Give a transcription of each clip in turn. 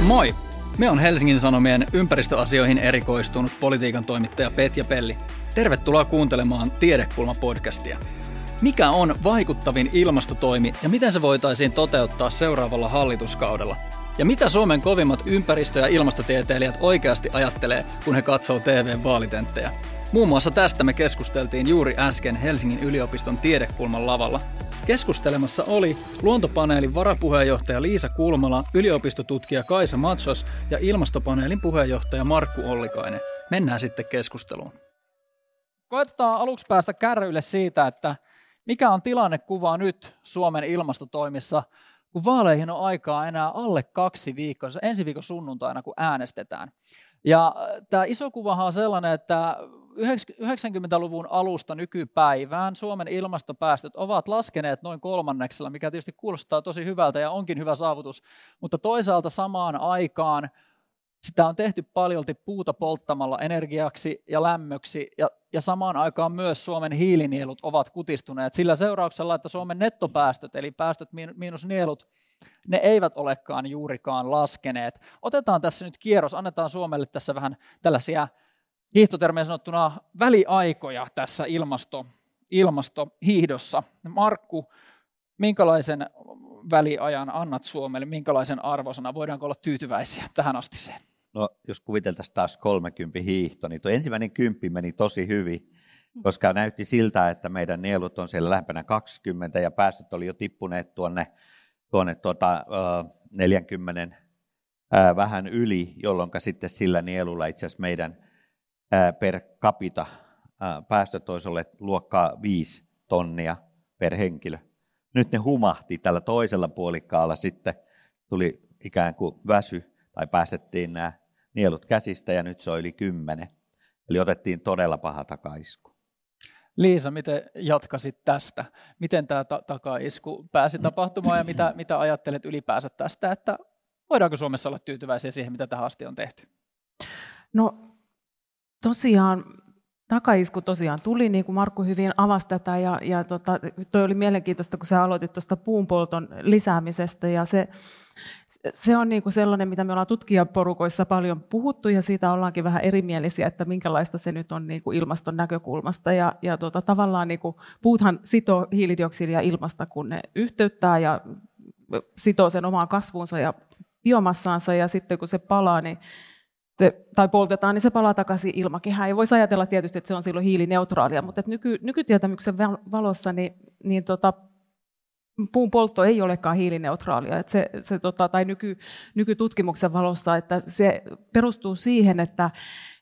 Moi! Me on Helsingin Sanomien ympäristöasioihin erikoistunut politiikan toimittaja Petja Pelli. Tervetuloa kuuntelemaan Tiedekulma-podcastia. Mikä on vaikuttavin ilmastotoimi ja miten se voitaisiin toteuttaa seuraavalla hallituskaudella? Ja mitä Suomen kovimmat ympäristö- ja ilmastotieteilijät oikeasti ajattelee, kun he katsoo TV-vaalitenttejä? Muun muassa tästä me keskusteltiin juuri äsken Helsingin yliopiston tiedekulman lavalla. Keskustelemassa oli luontopaneelin varapuheenjohtaja Liisa Kulmala, yliopistotutkija Kaisa Matsos ja ilmastopaneelin puheenjohtaja Markku Ollikainen. Mennään sitten keskusteluun. Koetetaan aluksi päästä kärryille siitä, että mikä on tilannekuva nyt Suomen ilmastotoimissa, kun vaaleihin on aikaa enää alle kaksi viikkoa, ensi viikon sunnuntaina, kun äänestetään. Ja tämä iso kuvahan on sellainen, että 90-luvun alusta nykypäivään Suomen ilmastopäästöt ovat laskeneet noin kolmanneksella, mikä tietysti kuulostaa tosi hyvältä ja onkin hyvä saavutus, mutta toisaalta samaan aikaan sitä on tehty paljolti puuta polttamalla energiaksi ja lämmöksi, ja, ja samaan aikaan myös Suomen hiilinielut ovat kutistuneet sillä seurauksella, että Suomen nettopäästöt, eli päästöt miinus nielut, ne eivät olekaan juurikaan laskeneet. Otetaan tässä nyt kierros, annetaan Suomelle tässä vähän tällaisia hiihtotermejä sanottuna väliaikoja tässä ilmasto, ilmastohiihdossa. Markku, minkälaisen väliajan annat Suomelle, minkälaisen arvosana, voidaanko olla tyytyväisiä tähän astiseen? No, jos kuviteltaisiin taas 30 hiihto, niin tuo ensimmäinen kymppi meni tosi hyvin, koska näytti siltä, että meidän nielut on siellä lähempänä 20 ja päästöt oli jo tippuneet tuonne, tuonne tuota, 40 vähän yli, jolloin sitten sillä nielulla itse asiassa meidän per capita päästöt olisi olleet luokkaa 5 tonnia per henkilö. Nyt ne humahti tällä toisella puolikkaalla sitten, tuli ikään kuin väsy, tai päästettiin nämä nielut käsistä, ja nyt se on yli 10. Eli otettiin todella paha takaisku. Liisa, miten jatkasit tästä? Miten tämä ta- takaisku pääsi tapahtumaan, ja mitä, mitä ajattelet ylipäänsä tästä, että voidaanko Suomessa olla tyytyväisiä siihen, mitä tähän asti on tehty? No tosiaan takaisku tosiaan tuli, niin kuin Markku hyvin avasi tätä, ja, ja tota, toi oli mielenkiintoista, kun sä aloitit tuosta puunpolton lisäämisestä, ja se, se on niin kuin sellainen, mitä me ollaan tutkijaporukoissa paljon puhuttu, ja siitä ollaankin vähän erimielisiä, että minkälaista se nyt on niin kuin ilmaston näkökulmasta, ja, ja tota, tavallaan niin kuin, puuthan sitoo hiilidioksidia ilmasta, kun ne yhteyttää ja sitoo sen omaan kasvuunsa ja biomassaansa, ja sitten kun se palaa, niin se, tai poltetaan, niin se palaa takaisin ilmakehään. Ja voisi ajatella tietysti, että se on silloin hiilineutraalia, mutta että nyky, nykytietämyksen valossa niin, niin tota, puun poltto ei olekaan hiilineutraalia, että se, se, tota, tai nyky, nykytutkimuksen valossa, että se perustuu siihen, että,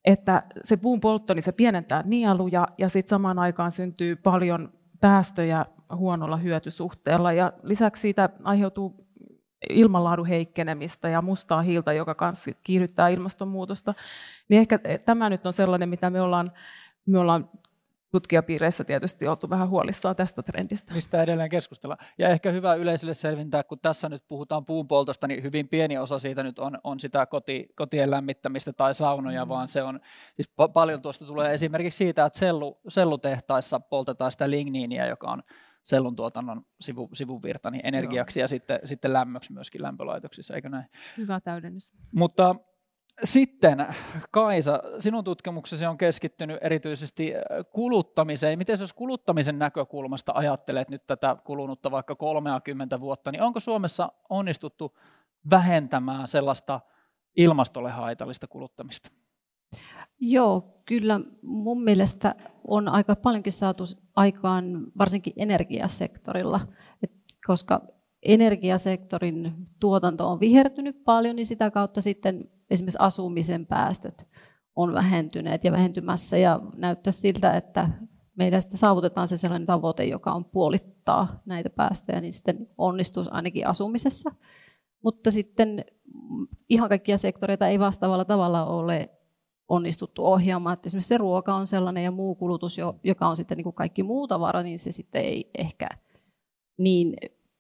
että se puun poltto niin se pienentää nieluja ja sitten samaan aikaan syntyy paljon päästöjä huonolla hyötysuhteella ja lisäksi siitä aiheutuu ilmanlaadun heikkenemistä ja mustaa hiiltä, joka kanssa kiihdyttää ilmastonmuutosta, niin ehkä tämä nyt on sellainen, mitä me ollaan, me ollaan tutkijapiireissä tietysti oltu vähän huolissaan tästä trendistä. Mistä edelleen keskustella. Ja ehkä hyvä yleisölle selvintää, kun tässä nyt puhutaan puunpoltosta, niin hyvin pieni osa siitä nyt on, on sitä koti, kotien lämmittämistä tai saunoja, mm. vaan se on, siis pa- paljon tuosta tulee esimerkiksi siitä, että sellu, sellutehtaissa poltetaan sitä ligniiniä, joka on sellun tuotannon sivu, sivuvirta niin energiaksi Joo. ja sitten, sitten lämmöksi myöskin lämpölaitoksissa, eikö näin? Hyvä täydennys. Mutta sitten Kaisa, sinun tutkimuksesi on keskittynyt erityisesti äh, kuluttamiseen. Miten jos kuluttamisen näkökulmasta ajattelet nyt tätä kulunutta vaikka 30 vuotta, niin onko Suomessa onnistuttu vähentämään sellaista ilmastolle haitallista kuluttamista? Joo, kyllä mun mielestä on aika paljonkin saatu aikaan varsinkin energiasektorilla, Et koska energiasektorin tuotanto on vihertynyt paljon, niin sitä kautta sitten esimerkiksi asumisen päästöt on vähentyneet ja vähentymässä ja näyttää siltä, että meidän sitten saavutetaan se sellainen tavoite, joka on puolittaa näitä päästöjä, niin sitten onnistuu ainakin asumisessa. Mutta sitten ihan kaikkia sektoreita ei vastaavalla tavalla ole onnistuttu ohjaamaan. Että esimerkiksi se ruoka on sellainen ja muu kulutus, joka on sitten niin kuin kaikki muu tavara, niin se sitten ei ehkä niin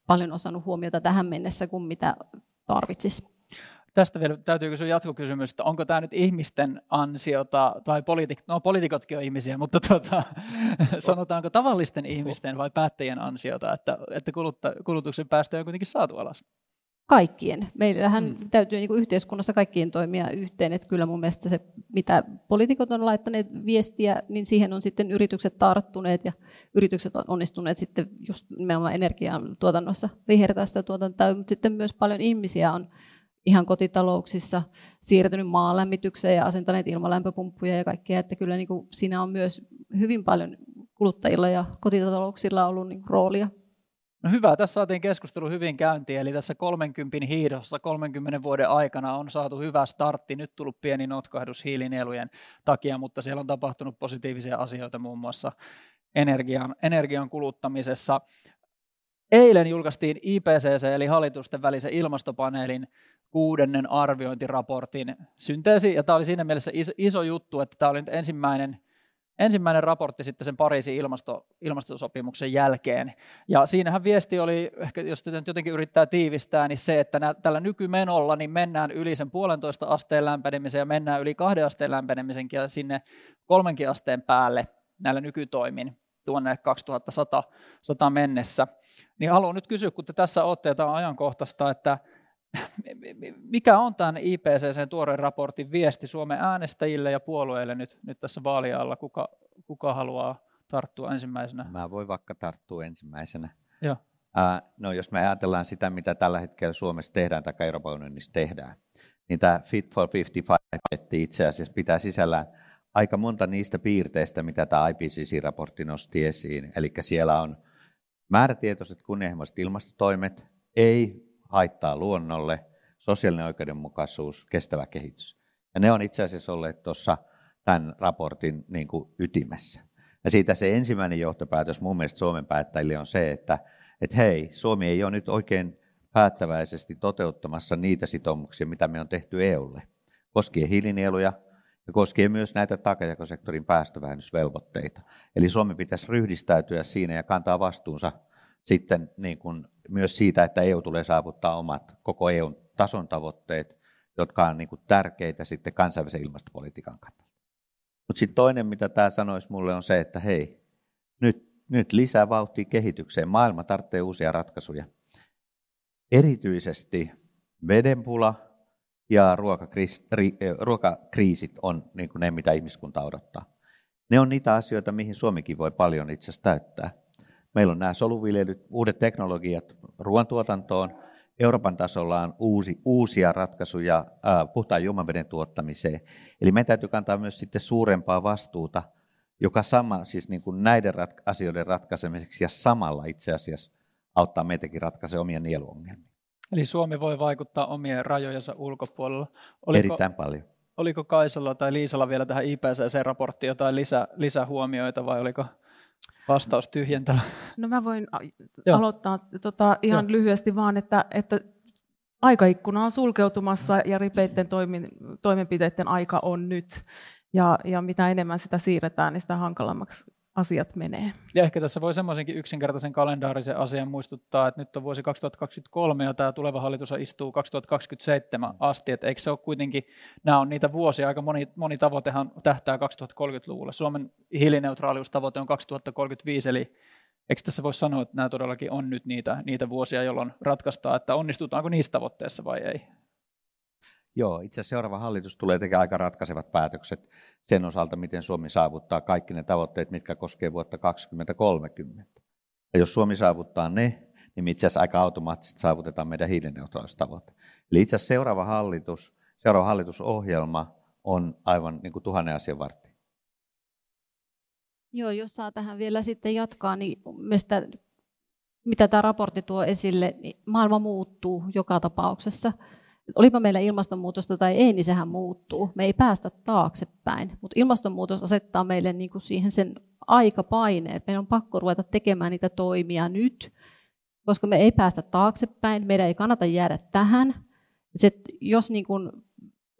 paljon osannut huomiota tähän mennessä kuin mitä tarvitsisi. Tästä vielä täytyy kysyä jatkokysymys, että onko tämä nyt ihmisten ansiota, tai poliitik, no poliitikotkin on ihmisiä, mutta tuota, sanotaanko tavallisten ihmisten vai päättäjien ansiota, että, että kulutuksen päästöjä on kuitenkin saatu alas? Kaikkien. Meillähän mm. täytyy niin kuin yhteiskunnassa kaikkien toimia yhteen, että kyllä mun mielestä se, mitä poliitikot on laittaneet viestiä, niin siihen on sitten yritykset tarttuneet ja yritykset on onnistuneet sitten just nimenomaan energian tuotannossa vihertää sitä tuotantoa, mutta sitten myös paljon ihmisiä on ihan kotitalouksissa siirtynyt maalämmitykseen ja asentaneet ilmalämpöpumppuja ja kaikkea, että kyllä niin kuin siinä on myös hyvin paljon kuluttajilla ja kotitalouksilla ollut niin roolia. No hyvä, tässä saatiin keskustelu hyvin käyntiin, eli tässä 30 hiidossa 30 vuoden aikana on saatu hyvä startti, nyt tullut pieni notkahdus hiilinielujen takia, mutta siellä on tapahtunut positiivisia asioita muun muassa energian, energian kuluttamisessa. Eilen julkaistiin IPCC eli hallitusten välisen ilmastopaneelin kuudennen arviointiraportin synteesi, ja tämä oli siinä mielessä iso, iso juttu, että tämä oli nyt ensimmäinen ensimmäinen raportti sitten sen Pariisin ilmasto, ilmastosopimuksen jälkeen. Ja siinähän viesti oli, ehkä jos tätä nyt jotenkin yrittää tiivistää, niin se, että nä, tällä nykymenolla niin mennään yli sen puolentoista asteen lämpenemisen ja mennään yli kahden asteen lämpenemisen ja sinne kolmenkin asteen päälle näillä nykytoimin tuonne 2100 100 mennessä. Niin haluan nyt kysyä, kun te tässä olette ja tämä on ajankohtaista, että mikä on tämän IPCC tuoreen raportin viesti Suomen äänestäjille ja puolueille nyt, nyt tässä vaalialla? Kuka, kuka haluaa tarttua ensimmäisenä? Mä voin vaikka tarttua ensimmäisenä. Joo. Uh, no jos me ajatellaan sitä, mitä tällä hetkellä Suomessa tehdään tai Euroopan unionissa tehdään, niin tämä Fit for 55 itse asiassa pitää sisällään aika monta niistä piirteistä, mitä tämä IPCC-raportti nosti esiin. Eli siellä on määrätietoiset kunnianhimoiset ilmastotoimet, ei haittaa luonnolle, sosiaalinen oikeudenmukaisuus, kestävä kehitys. Ja ne on itse asiassa olleet tuossa tämän raportin niin kuin ytimessä. Ja siitä se ensimmäinen johtopäätös mun mielestä Suomen päättäjille on se, että, että hei, Suomi ei ole nyt oikein päättäväisesti toteuttamassa niitä sitoumuksia, mitä me on tehty EUlle, koskien hiilinieluja ja koskien myös näitä takajakosektorin päästövähennysvelvoitteita. Eli Suomi pitäisi ryhdistäytyä siinä ja kantaa vastuunsa sitten niin kuin myös siitä, että EU tulee saavuttaa omat koko EUn tason tavoitteet, jotka on niin kuin tärkeitä sitten kansainvälisen ilmastopolitiikan kannalta. Mutta sitten toinen, mitä tämä sanoisi mulle, on se, että hei, nyt, nyt lisää vauhtia kehitykseen. Maailma tarvitsee uusia ratkaisuja. Erityisesti vedenpula ja ruokakriisit on niin kuin ne, mitä ihmiskunta odottaa. Ne on niitä asioita, mihin Suomikin voi paljon itse asiassa täyttää. Meillä on nämä soluviljelyt, uudet teknologiat ruoantuotantoon. Euroopan tasolla on uusi, uusia ratkaisuja ää, puhtaan juomaveden tuottamiseen. Eli meidän täytyy kantaa myös sitten suurempaa vastuuta, joka sama, siis niin kuin näiden rat, asioiden ratkaisemiseksi ja samalla itse asiassa auttaa meitäkin ratkaisemaan omia nieluongelmia. Eli Suomi voi vaikuttaa omien rajojensa ulkopuolella. Oliko, Erittäin paljon. Oliko Kaisalla tai Liisalla vielä tähän IPCC-raporttiin jotain lisä, lisähuomioita vai oliko vastaus tyhjentävä. No mä voin aloittaa tota, ihan Joo. lyhyesti vaan, että, että aikaikkuna on sulkeutumassa ja ripeiden toimin, toimenpiteiden aika on nyt. Ja, ja mitä enemmän sitä siirretään, niin sitä hankalammaksi asiat menee. Ja ehkä tässä voi semmoisenkin yksinkertaisen kalendaarisen asian muistuttaa, että nyt on vuosi 2023 ja tämä tuleva hallitus istuu 2027 asti, että eikö se ole kuitenkin, nämä on niitä vuosia, aika moni, moni tavoitehan tähtää 2030-luvulle. Suomen hiilineutraaliustavoite on 2035, eli eikö tässä voi sanoa, että nämä todellakin on nyt niitä, niitä vuosia, jolloin ratkaistaan, että onnistutaanko niissä tavoitteissa vai ei? Joo, itse asiassa seuraava hallitus tulee tekemään aika ratkaisevat päätökset sen osalta, miten Suomi saavuttaa kaikki ne tavoitteet, mitkä koskevat vuotta 2030. Ja jos Suomi saavuttaa ne, niin itse asiassa aika automaattisesti saavutetaan meidän hiilineutraalistavoite. Eli itse asiassa seuraava hallitus, seuraava hallitusohjelma on aivan niin kuin tuhannen asian vartti. Joo, jos saa tähän vielä sitten jatkaa, niin mistä, mitä tämä raportti tuo esille, niin maailma muuttuu joka tapauksessa olipa meillä ilmastonmuutosta tai ei, niin sehän muuttuu. Me ei päästä taaksepäin, mutta ilmastonmuutos asettaa meille niin kuin siihen sen aikapaineet. Meidän on pakko ruveta tekemään niitä toimia nyt, koska me ei päästä taaksepäin, meidän ei kannata jäädä tähän. Se, jos niin kuin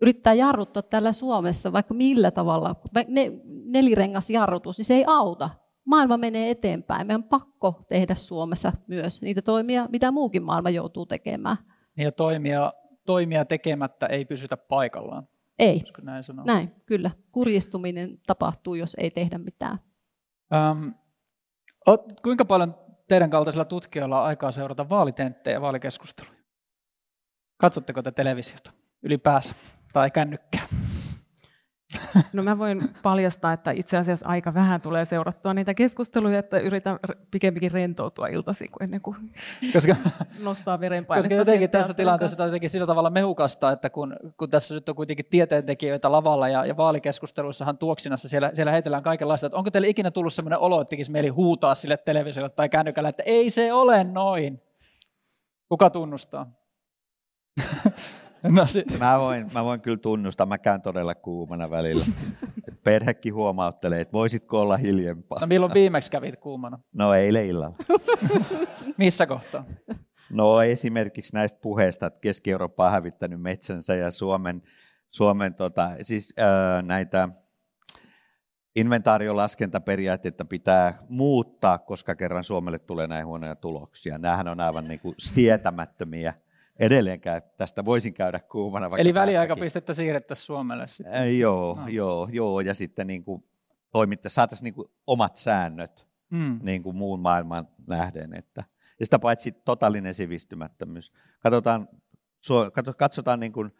yrittää jarruttaa täällä Suomessa vaikka millä tavalla, ne, nelirengas jarrutus, niin se ei auta. Maailma menee eteenpäin. Meidän on pakko tehdä Suomessa myös niitä toimia, mitä muukin maailma joutuu tekemään. Ja toimia toimia tekemättä ei pysytä paikallaan. Ei. näin, sanoa? näin, kyllä. Kurjistuminen tapahtuu, jos ei tehdä mitään. Ähm, kuinka paljon teidän kaltaisilla tutkijoilla on aikaa seurata vaalitenttejä ja vaalikeskusteluja? Katsotteko te televisiota ylipäänsä tai kännykkää? No mä voin paljastaa, että itse asiassa aika vähän tulee seurattua niitä keskusteluja, että yritän pikemminkin rentoutua iltaisin kuin ennen kuin koska, nostaa verenpainetta. Koska jotenkin tässä tilanteessa on jotenkin sillä tavalla mehukasta, että kun, kun tässä nyt on kuitenkin tieteentekijöitä lavalla ja, ja vaalikeskusteluissahan tuoksinassa siellä, siellä heitellään kaikenlaista, että onko teille ikinä tullut sellainen olo, että tekisi mieli huutaa sille televisiolle tai kännykälle, että ei se ole noin. Kuka tunnustaa? No, se... mä, voin, mä voin kyllä tunnustaa, mä käyn todella kuumana välillä. perhekin huomauttelee, että voisitko olla hiljempaa. No milloin viimeksi kävit kuumana? No eilen illalla. Missä kohtaa? No esimerkiksi näistä puheista, että Keski-Eurooppa on hävittänyt metsänsä ja Suomen, Suomen tota, siis, ää, näitä inventaariolaskentaperiaatteita pitää muuttaa, koska kerran Suomelle tulee näin huonoja tuloksia. Nämähän on aivan niin kuin sietämättömiä edelleenkään tästä voisin käydä kuumana. Vaikka Eli väliaikapistettä siirrettäisiin Suomelle sitten? Äh, joo, no. joo, joo, ja sitten niin kuin toimitte, saataisiin niin kuin omat säännöt mm. niin kuin muun maailman nähden. Että. Ja sitä paitsi totaalinen sivistymättömyys. Katsotaan, katsotaan niin kuin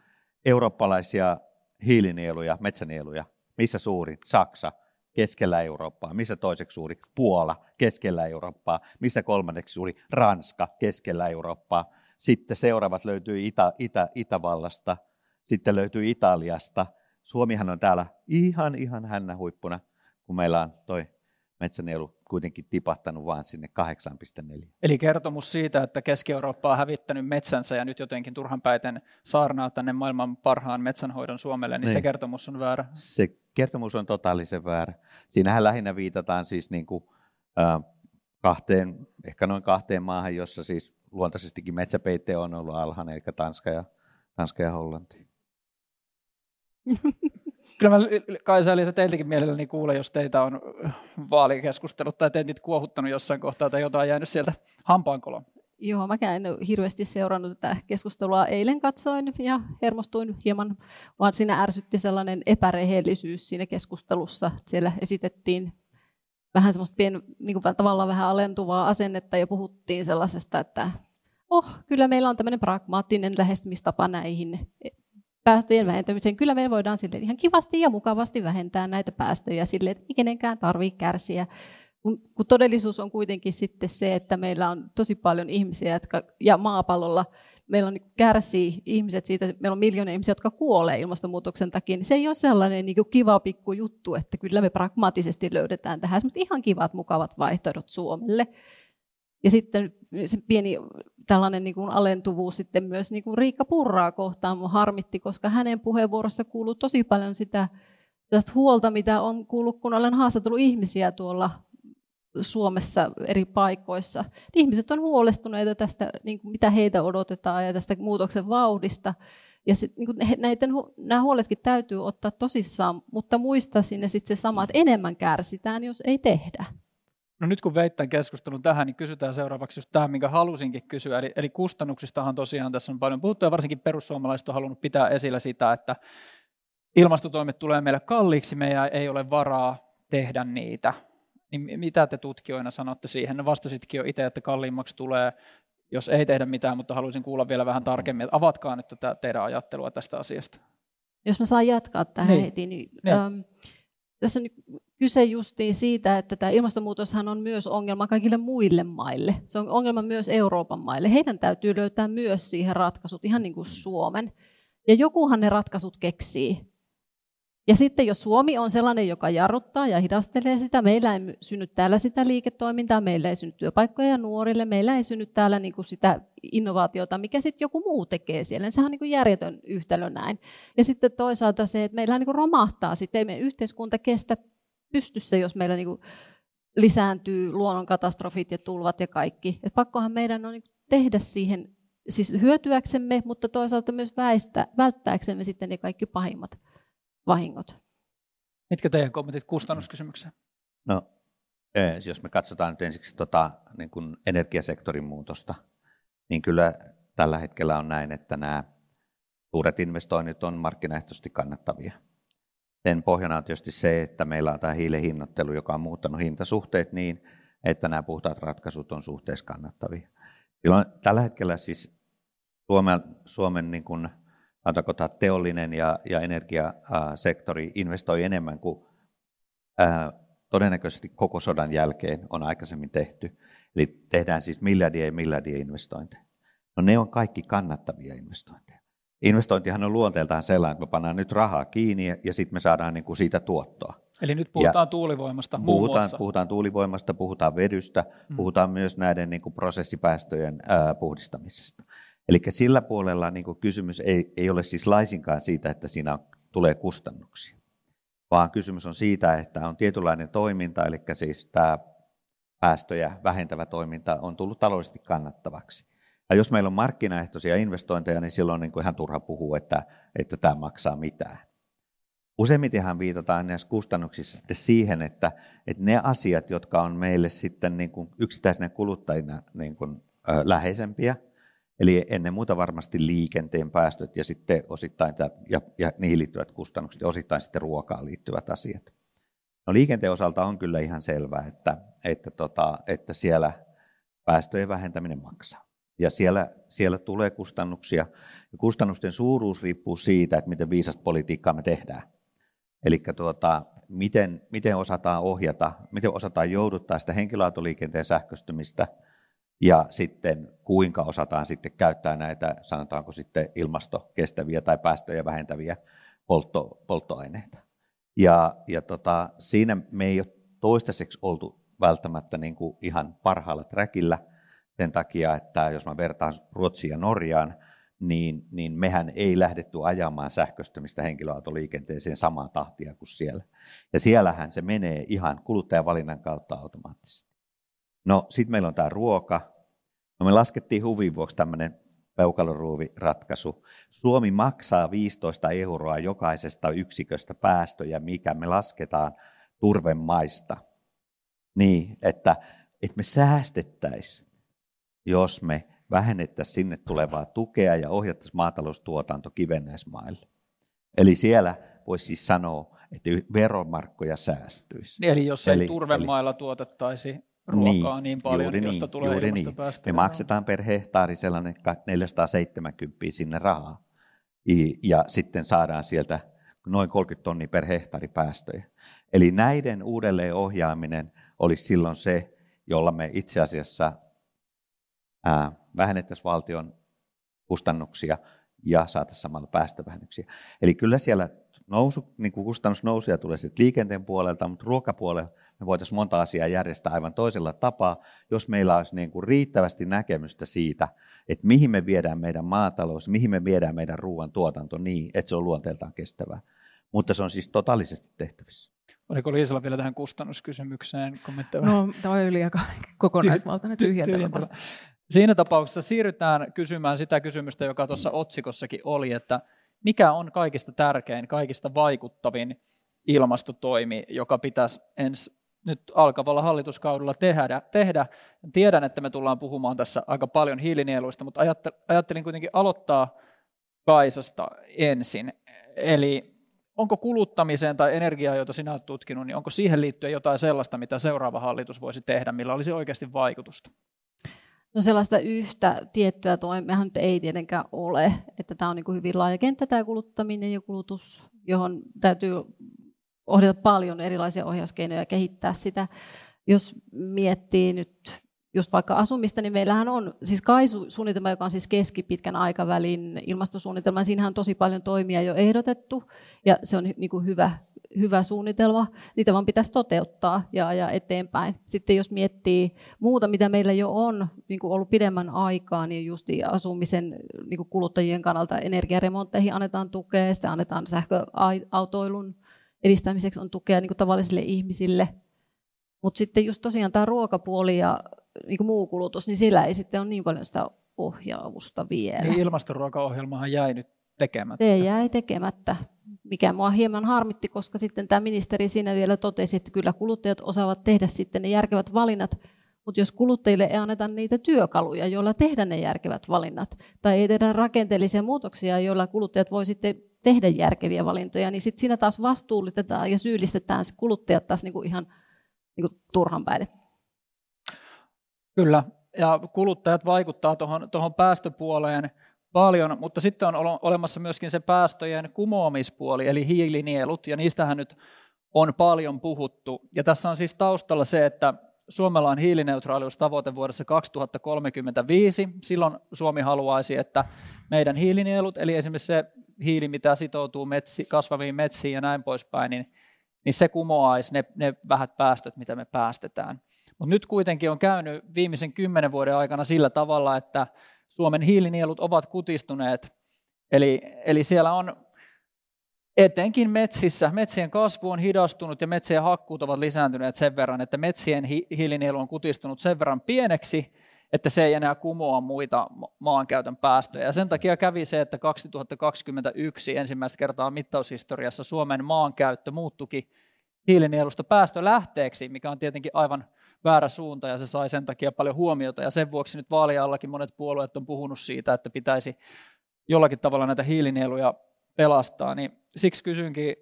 eurooppalaisia hiilinieluja, metsänieluja. Missä suurin? Saksa, keskellä Eurooppaa. Missä toiseksi suuri? Puola, keskellä Eurooppaa. Missä kolmanneksi suuri? Ranska, keskellä Eurooppaa sitten seuraavat löytyy Itä, Itä, Itävallasta, sitten löytyy Italiasta. Suomihan on täällä ihan, ihan hännä huippuna, kun meillä on toi metsänielu kuitenkin tipahtanut vaan sinne 8,4. Eli kertomus siitä, että Keski-Eurooppa on hävittänyt metsänsä ja nyt jotenkin turhanpäiten saarnaa tänne maailman parhaan metsänhoidon Suomelle, niin, niin. se kertomus on väärä. Se kertomus on totaalisen väärä. Siinähän lähinnä viitataan siis niin kuin, äh, kahteen, ehkä noin kahteen maahan, jossa siis luontaisestikin metsäpeite on ollut alhainen, eli Tanska ja, Tanska ja Hollanti. Kyllä mä Kaisa eli teiltäkin mielelläni kuulen, jos teitä on vaalikeskustelut tai tentit kuohuttanut jossain kohtaa tai jotain jäänyt sieltä hampaankoloon. Joo, mä en hirveästi seurannut tätä keskustelua. Eilen katsoin ja hermostuin hieman, vaan siinä ärsytti sellainen epärehellisyys siinä keskustelussa. Siellä esitettiin vähän semmoista pien, niin kuin tavallaan vähän alentuvaa asennetta ja puhuttiin sellaisesta, että oh, kyllä meillä on tämmöinen pragmaattinen lähestymistapa näihin päästöjen vähentämiseen. Kyllä me voidaan sille ihan kivasti ja mukavasti vähentää näitä päästöjä sille, että ei kenenkään tarvitse kärsiä. Kun todellisuus on kuitenkin sitten se, että meillä on tosi paljon ihmisiä jotka, ja maapallolla meillä on, niin kärsii ihmiset siitä, että meillä on miljoonia ihmisiä, jotka kuolee ilmastonmuutoksen takia, niin se ei ole sellainen niin kiva pikku juttu, että kyllä me pragmaattisesti löydetään tähän ihan kivat, mukavat vaihtoehdot Suomelle. Ja sitten se pieni tällainen niin kuin alentuvuus sitten myös niin kuin Riikka Purraa kohtaan mun harmitti, koska hänen puheenvuorossa kuuluu tosi paljon sitä tästä huolta, mitä on kuullut, kun olen haastatellut ihmisiä tuolla Suomessa eri paikoissa. Ihmiset on huolestuneita tästä, niin kuin mitä heitä odotetaan ja tästä muutoksen vauhdista. Ja sit, niin kuin näiden, nämä huoletkin täytyy ottaa tosissaan, mutta muista sinne sitten se sama, että enemmän kärsitään, jos ei tehdä. No nyt kun veittän keskustelun tähän, niin kysytään seuraavaksi just tämä, minkä halusinkin kysyä. Eli, eli kustannuksistahan tosiaan tässä on paljon puhuttu, ja varsinkin perussuomalaiset on halunnut pitää esillä sitä, että ilmastotoimet tulee meille kalliiksi, meidän ei ole varaa tehdä niitä. Niin mitä te tutkijoina sanotte siihen? No vastasitkin jo itse, että kalliimmaksi tulee, jos ei tehdä mitään, mutta haluaisin kuulla vielä vähän tarkemmin. Avatkaa nyt tätä teidän ajattelua tästä asiasta. Jos mä saan jatkaa tähän niin. heti, niin, niin. Ähm, tässä on kyse justiin siitä, että tämä ilmastonmuutoshan on myös ongelma kaikille muille maille. Se on ongelma myös Euroopan maille. Heidän täytyy löytää myös siihen ratkaisut, ihan niin kuin Suomen. Ja jokuhan ne ratkaisut keksii. Ja sitten jos Suomi on sellainen, joka jarruttaa ja hidastelee sitä, meillä ei synny täällä sitä liiketoimintaa, meillä ei synny työpaikkoja nuorille, meillä ei synny täällä niin kuin sitä innovaatiota, mikä sitten joku muu tekee siellä. Sehän on niin kuin järjetön yhtälö näin. Ja sitten toisaalta se, että meillä niin kuin romahtaa, sitten ei meidän yhteiskunta kestä pystyssä, jos meillä niin kuin lisääntyy luonnonkatastrofit ja tulvat ja kaikki. Et pakkohan meidän on niin tehdä siihen siis hyötyäksemme, mutta toisaalta myös väistä, välttääksemme sitten ne kaikki pahimmat vahingot. Mitkä teidän kommentit kustannuskysymykseen? No, eh, jos me katsotaan nyt ensiksi tota, niin kuin energiasektorin muutosta, niin kyllä tällä hetkellä on näin, että nämä suuret investoinnit on markkinaehtoisesti kannattavia. Sen pohjana on tietysti se, että meillä on tämä hiilen hinnoittelu, joka on muuttanut hintasuhteet niin, että nämä puhtaat ratkaisut on suhteessa kannattavia. Silloin tällä hetkellä siis Suomen, Suomen niin kuin, teollinen ja, ja energiasektori investoi enemmän kuin ää, todennäköisesti koko sodan jälkeen on aikaisemmin tehty. Eli tehdään siis miljardia ja miljardia investointeja. No ne on kaikki kannattavia investointeja. Investointihan on luonteeltaan sellainen, että me pannaan nyt rahaa kiinni ja sitten me saadaan niin kuin siitä tuottoa. Eli nyt puhutaan ja tuulivoimasta muun puhutaan, muassa. Puhutaan tuulivoimasta, puhutaan vedystä, mm. puhutaan myös näiden niin kuin prosessipäästöjen ää, puhdistamisesta. Eli sillä puolella niin kuin kysymys ei, ei ole siis laisinkaan siitä, että siinä tulee kustannuksia, vaan kysymys on siitä, että on tietynlainen toiminta, eli siis tämä päästöjä vähentävä toiminta on tullut taloudellisesti kannattavaksi. Ja jos meillä on markkinaehtoisia investointeja, niin silloin on niin kuin ihan turha puhua, että, että tämä maksaa mitään. Useimmitenhan viitataan näissä kustannuksissa sitten siihen, että, että ne asiat, jotka on meille sitten niin kuin yksittäisenä kuluttajina niin kuin, ö, läheisempiä, eli ennen muuta varmasti liikenteen päästöt ja sitten osittain ja, ja niihin liittyvät kustannukset ja osittain sitten ruokaan liittyvät asiat. No liikenteen osalta on kyllä ihan selvää, että, että, tota, että siellä päästöjen vähentäminen maksaa. Ja siellä, siellä tulee kustannuksia. Ja kustannusten suuruus riippuu siitä, että miten viisasta politiikkaa me tehdään. Eli tuota, miten, miten osataan ohjata, miten osataan jouduttaa sitä henkilöautoliikenteen sähköstymistä ja sitten kuinka osataan sitten käyttää näitä, sanotaanko sitten ilmastokestäviä tai päästöjä vähentäviä poltto, polttoaineita. Ja, ja tota, siinä me ei ole toistaiseksi oltu välttämättä niin kuin ihan parhaalla träkillä sen takia, että jos mä vertaan Ruotsiin ja Norjaan, niin, niin mehän ei lähdetty ajamaan sähköistymistä henkilöautoliikenteeseen samaa tahtia kuin siellä. Ja siellähän se menee ihan kuluttajavalinnan kautta automaattisesti. No sitten meillä on tämä ruoka. No me laskettiin huvin vuoksi tämmöinen peukaloruuviratkaisu. Suomi maksaa 15 euroa jokaisesta yksiköstä päästöjä, mikä me lasketaan turvemaista. Niin, että, että me säästettäisiin, jos me vähennettäisiin sinne tulevaa tukea ja ohjattaisiin maataloustuotanto kivennäismaille. Eli siellä voisi siis sanoa, että veromarkkoja säästyisi. Eli jos ei eli, turvemailla eli, tuotettaisi ruokaa niin, niin paljon, juuri josta niin, tulee juuri niin. Me maksetaan per hehtaari sellainen 470 sinne rahaa. Ja sitten saadaan sieltä noin 30 tonnia per hehtaari päästöjä. Eli näiden uudelleen ohjaaminen olisi silloin se, jolla me itse asiassa vähennettäisiin valtion kustannuksia ja saataisiin samalla päästövähennyksiä. Eli kyllä siellä nousu, niin kuin kustannusnousuja tulee sitten liikenteen puolelta, mutta ruokapuolella me voitaisiin monta asiaa järjestää aivan toisella tapaa, jos meillä olisi niin kuin riittävästi näkemystä siitä, että mihin me viedään meidän maatalous, mihin me viedään meidän ruoan tuotanto niin, että se on luonteeltaan kestävää. Mutta se on siis totaalisesti tehtävissä. Oliko Liisalla vielä tähän kustannuskysymykseen kommentteja? No, tämä oli aika kokonaisvaltainen tyhjentävä. Siinä tapauksessa siirrytään kysymään sitä kysymystä, joka tuossa otsikossakin oli, että mikä on kaikista tärkein, kaikista vaikuttavin ilmastotoimi, joka pitäisi ensi nyt alkavalla hallituskaudella tehdä. tehdä. Tiedän, että me tullaan puhumaan tässä aika paljon hiilinieluista, mutta ajattelin kuitenkin aloittaa Kaisasta ensin. Eli onko kuluttamiseen tai energiaa, jota sinä olet tutkinut, niin onko siihen liittyen jotain sellaista, mitä seuraava hallitus voisi tehdä, millä olisi oikeasti vaikutusta? No sellaista yhtä tiettyä toimeahan nyt ei tietenkään ole, että tämä on niin kuin hyvin laaja kenttä tämä kuluttaminen ja kulutus, johon täytyy ohjata paljon erilaisia ohjauskeinoja ja kehittää sitä. Jos miettii nyt just vaikka asumista, niin meillähän on siis KAISU-suunnitelma, joka on siis keskipitkän aikavälin ilmastosuunnitelma. Siinähän on tosi paljon toimia jo ehdotettu ja se on niin kuin hyvä, hyvä suunnitelma. Niitä vaan pitäisi toteuttaa ja ajaa eteenpäin. Sitten jos miettii muuta, mitä meillä jo on niin kuin ollut pidemmän aikaa, niin just asumisen niin kuin kuluttajien kannalta energiaremontteihin annetaan tukea, sitten annetaan sähköautoilun edistämiseksi on tukea niin kuin tavallisille ihmisille. Mutta sitten just tosiaan tämä ruokapuoli ja niin kuin muu kulutus, niin sillä ei sitten ole niin paljon sitä ohjaavusta vielä. Niin ilmastoruokaohjelmahan jäi nyt tekemättä. Se jäi tekemättä, mikä mua hieman harmitti, koska sitten tämä ministeri siinä vielä totesi, että kyllä kuluttajat osaavat tehdä sitten ne järkevät valinnat, mutta jos kuluttajille ei anneta niitä työkaluja, joilla tehdä ne järkevät valinnat, tai ei tehdä rakenteellisia muutoksia, joilla kuluttajat voi sitten tehdä järkeviä valintoja, niin sitten siinä taas vastuullitetaan ja syyllistetään kuluttajat taas niinku ihan niinku turhan päin. Kyllä, ja kuluttajat vaikuttaa tuohon päästöpuoleen paljon, mutta sitten on olemassa myöskin se päästöjen kumoamispuoli, eli hiilinielut, ja niistähän nyt on paljon puhuttu. Ja tässä on siis taustalla se, että Suomella on hiilineutraaliustavoite vuodessa 2035. Silloin Suomi haluaisi, että meidän hiilinielut, eli esimerkiksi se hiili, mitä sitoutuu metsi, kasvaviin metsiin ja näin poispäin, niin, niin se kumoaisi ne, ne vähät päästöt, mitä me päästetään. Mutta nyt kuitenkin on käynyt viimeisen kymmenen vuoden aikana sillä tavalla, että Suomen hiilinielut ovat kutistuneet. Eli, eli siellä on etenkin metsissä, metsien kasvu on hidastunut ja metsien hakkuut ovat lisääntyneet sen verran, että metsien hi- hiilinielu on kutistunut sen verran pieneksi, että se ei enää kumoa muita maankäytön päästöjä. Ja sen takia kävi se, että 2021 ensimmäistä kertaa mittaushistoriassa Suomen maankäyttö muuttuki hiilinielusta päästölähteeksi, mikä on tietenkin aivan väärä suunta ja se sai sen takia paljon huomiota ja sen vuoksi nyt vaaliallakin monet puolueet on puhunut siitä, että pitäisi jollakin tavalla näitä hiilinieluja pelastaa, niin siksi kysynkin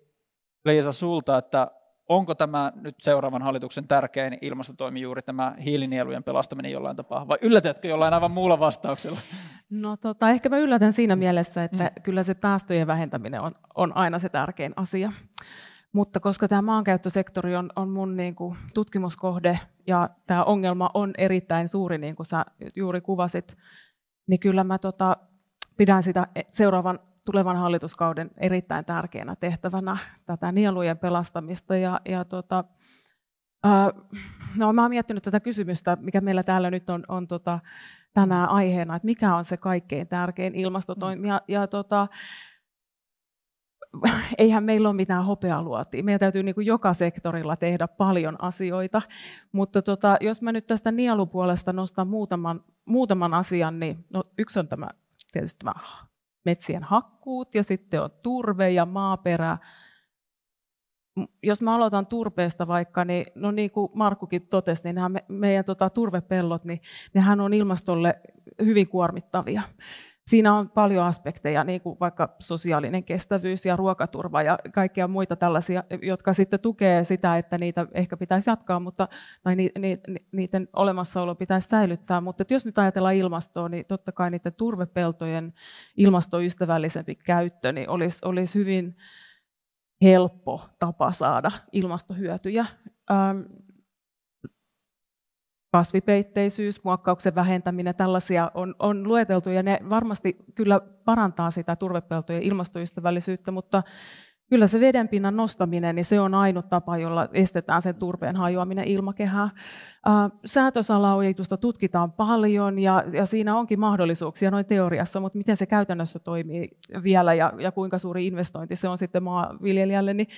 Liisa sulta, että onko tämä nyt seuraavan hallituksen tärkein ilmastotoimi juuri tämä hiilinielujen pelastaminen jollain tapaa, vai yllätätkö jollain aivan muulla vastauksella? No tota, ehkä mä yllätän siinä mielessä, että mm. kyllä se päästöjen vähentäminen on, on aina se tärkein asia. Mutta koska tämä maankäyttösektori on, on mun niin kuin, tutkimuskohde ja tämä ongelma on erittäin suuri, niin kuin sä juuri kuvasit, niin kyllä mä tota, pidän sitä seuraavan tulevan hallituskauden erittäin tärkeänä tehtävänä tätä nielujen pelastamista. Ja, ja tota, no, mä olen miettinyt tätä kysymystä, mikä meillä täällä nyt on, on tota, tänään aiheena, että mikä on se kaikkein tärkein ilmastotoimi. Ja, ja tota, eihän meillä ole mitään hopealuotia. Meidän täytyy niin kuin joka sektorilla tehdä paljon asioita. Mutta tota, jos mä nyt tästä nielupuolesta nostan muutaman, muutaman asian, niin no, yksi on tämä tietysti tämä metsien hakkuut ja sitten on turve ja maaperä. Jos mä aloitan turpeesta vaikka, niin, no niin kuin Markkukin totesi, niin nämä me, meidän tota, turvepellot, niin nehän on ilmastolle hyvin kuormittavia siinä on paljon aspekteja, niin kuin vaikka sosiaalinen kestävyys ja ruokaturva ja kaikkia muita tällaisia, jotka sitten tukee sitä, että niitä ehkä pitäisi jatkaa, mutta, tai ni, ni, niiden olemassaolo pitäisi säilyttää. Mutta jos nyt ajatellaan ilmastoa, niin totta kai niiden turvepeltojen ilmastoystävällisempi käyttö niin olisi, olisi hyvin helppo tapa saada ilmastohyötyjä. Ähm, kasvipeitteisyys, muokkauksen vähentäminen, tällaisia on, on lueteltu ja ne varmasti kyllä parantaa sitä turvepeltojen ilmastoystävällisyyttä, mutta kyllä se vedenpinnan nostaminen, niin se on ainut tapa, jolla estetään sen turpeen hajoaminen ilmakehään. Säätösalaojitusta tutkitaan paljon ja, ja siinä onkin mahdollisuuksia noin teoriassa, mutta miten se käytännössä toimii vielä ja, ja kuinka suuri investointi se on sitten maanviljelijälle, niin,